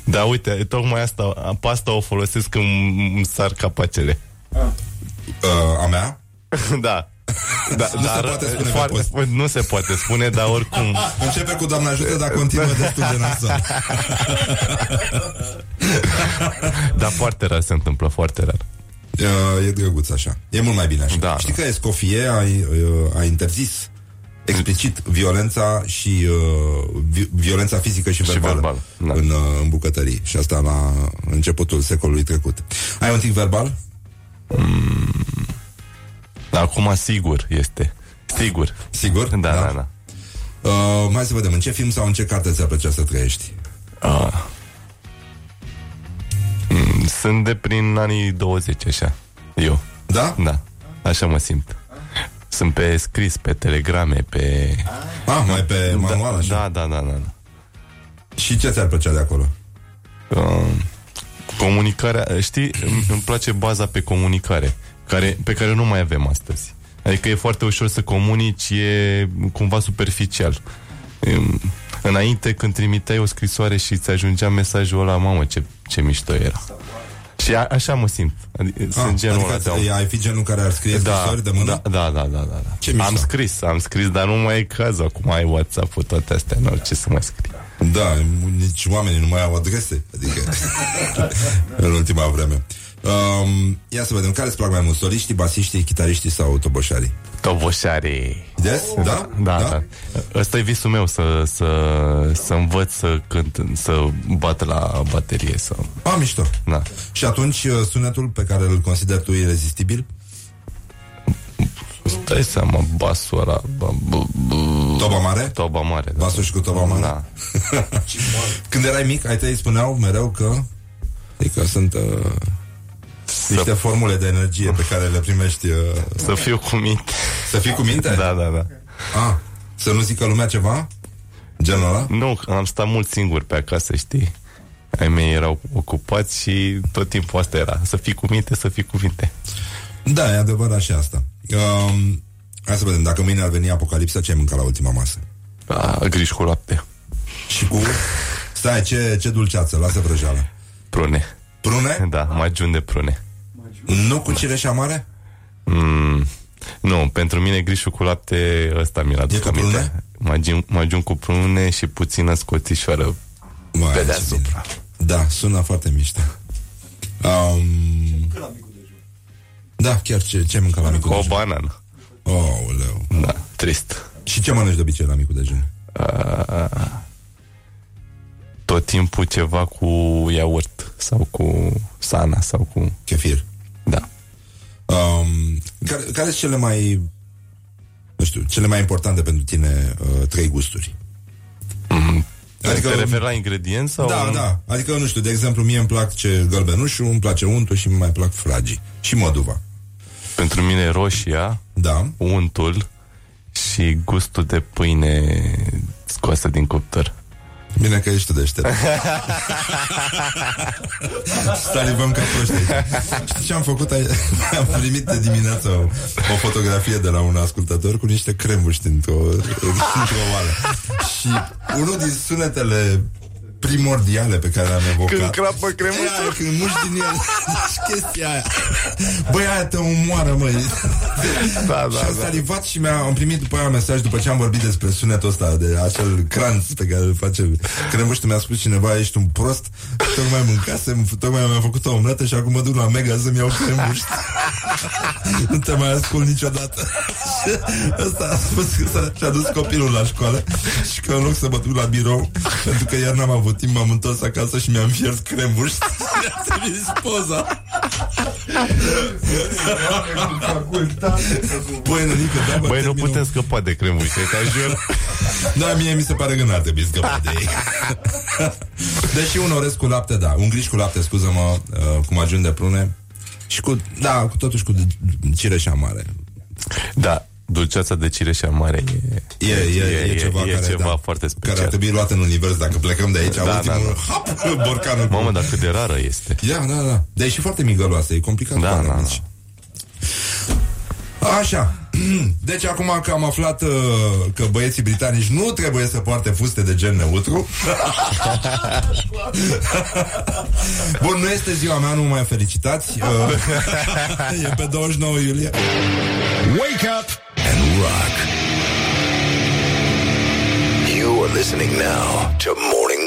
Da, uite, tocmai asta, pe asta o folosesc când îmi sar capacele. Uh, a mea? da. Da, Nu se dar poate spune pe foarte, post. nu se poate spune, dar oricum Începe cu Doamne ajută, dar continuă destul de nasol. Dar foarte rar se întâmplă, foarte rar Uh, e drăguț așa. E mult mai bine așa. Da, Știi că Escoffier a, uh, a interzis explicit violența și uh, vi- violența fizică și Și verbală, verbală, da. în, uh, în bucătării. Și asta la începutul secolului trecut. Ai un tic verbal? Dar acum sigur este Sigur Sigur? Da, da, da, Uh, mai să vedem, în ce film sau în ce carte ți-ar plăcea să trăiești? Ah. Mm, Sunt de prin anii 20 așa Eu Da? Da, așa mă simt Sunt pe scris, pe telegrame, pe... Ah, mai pe manual așa? Da, da, da, da, da. Și ce ți-ar plăcea de acolo? Uh, comunicarea, știi, îmi, îmi place baza pe comunicare, care, pe care nu mai avem astăzi. Adică e foarte ușor să comunici, e cumva superficial. Um, Înainte, când trimiteai o scrisoare și ți ajungea mesajul ăla, mamă, ce, ce mișto era. Și a, așa mă simt. Adică, Ah, sunt genul ăla de om. adică ai fi genul care ar scrie Da, scrisori de mână? da, da, da, da, da. Ce mișto. Am scris, am scris, dar nu mai e cazul. Acum ai WhatsApp-ul, toate astea, nu ce să mai scrii. Da, nici oamenii nu mai au adrese Adică În ultima vreme um, Ia să vedem, care îți plac mai mult Soliștii, basiștii, chitariștii sau toboșarii? Toboșarii. Des? Da? Da, da. Ăsta e visul meu, să, să, să învăț să cânt, să bat la baterie. Să... A, mișto Da. Și atunci uh, sunetul pe care îl consideri tu irezistibil? Îți dai seama, basul ăla... bă, bă, bă, Toba mare? Toba mare, da. Vasul și cu toba mare? Da. Când erai mic, ai tăi spuneau mereu că Adică sunt uh, niște formule de energie pe care le primești uh, Să fiu cu minte. Să fii cu minte? Da, da, da. Ah, să nu zică lumea ceva? Genul ăla? Nu, am stat mult singur pe acasă, știi? Ai mei erau ocupați și tot timpul asta era. Să fii cu minte, să fii cu minte. Da, e adevărat și asta um, Hai să vedem, dacă mâine ar veni apocalipsa Ce ai mâncat la ultima masă? A, griș cu lapte. Și cu... Stai, ce, ce dulceață, lasă vrăjeala Prune. Prune? Da, magiun de prune. Nu cu cireșa mare? Mm, nu, pentru mine grișul cu lapte ăsta mi l-a dus cu prune? Magiun, magiun cu prune și puțină scoțișoară Mai, pe ce deasupra. Da, sună foarte mișto um, Da, chiar ce, ce mâncă la micul O dejun? banană. Oh, leu. Da, trist. Și ce mănânci de obicei la micul dejun? Uh, tot timpul ceva cu iaurt sau cu sana sau cu... Chefir. Da. Um, care, care sunt cele mai nu știu, cele mai importante pentru tine uh, trei gusturi? Mm, Adică- adică... Te referi la ingredienți sau... Da, da. Adică, nu știu, de exemplu, mie îmi place gălbenușul, îmi place untul și îmi mai plac fragii. Și moduva. Pentru mine roșia, da. untul și gustul de pâine scoasă din cuptor. Bine că ești tu deștept. Salivăm ca proști aici. Știi ce am făcut? Ai- Am primit de dimineață o, o fotografie de la un ascultător cu niște crembuși dintr-o, dintr-o oală. Și unul din sunetele primordiale pe care le-am evocat. Când crapă cremușul. E aia, când muși din el Deci chestia aia. Băi, aia te omoară, măi. Da, Și am salivat și mi-a, am primit după aia mesaj După ce am vorbit despre sunetul ăsta De acel cranț pe care îl face Cremuști mi-a spus cineva, ești un prost? Tocmai mâncasem, tocmai mi-am făcut o omletă Și acum mă duc la Mega să-mi iau cremuști. Nu te mai ascult niciodată. Și Ăsta a spus că s-a, și-a dus copilul la școală Și că în loc să mă duc la birou Pentru că iar n-am avut timp M-am întors acasă și mi-am fiert cremuști Mi-a trimis poza. Băi, nănică, da, bă, Băi, nu termină- putem scăpa de cremușe, te jur. Da, mie mi se pare că n-ar trebui scăpat de ei. Deși un orez cu lapte, da Un griș cu lapte, scuză-mă uh, Cu magiuni de prune. Și cu, da, cu totuși cu cireșa mare Da, dulceața de cireșa mare e, E, e, e, ceva, e care, ceva da, foarte care ar special. trebui luat în univers Dacă plecăm de aici Da, Ultimul, da, hap, borcanul cu- Mamă, dar cât de rară este. Ia, da, da. Dar e și foarte migăloasă, e complicat. Da, cu da, mici. Așa. Deci acum că am aflat uh, că băieții britanici nu trebuie să poarte fuste de gen neutru. Bun, nu este ziua mea, nu mă mai felicitați. Uh, e pe 29 iulie. Wake up and rock. You are listening now to Morning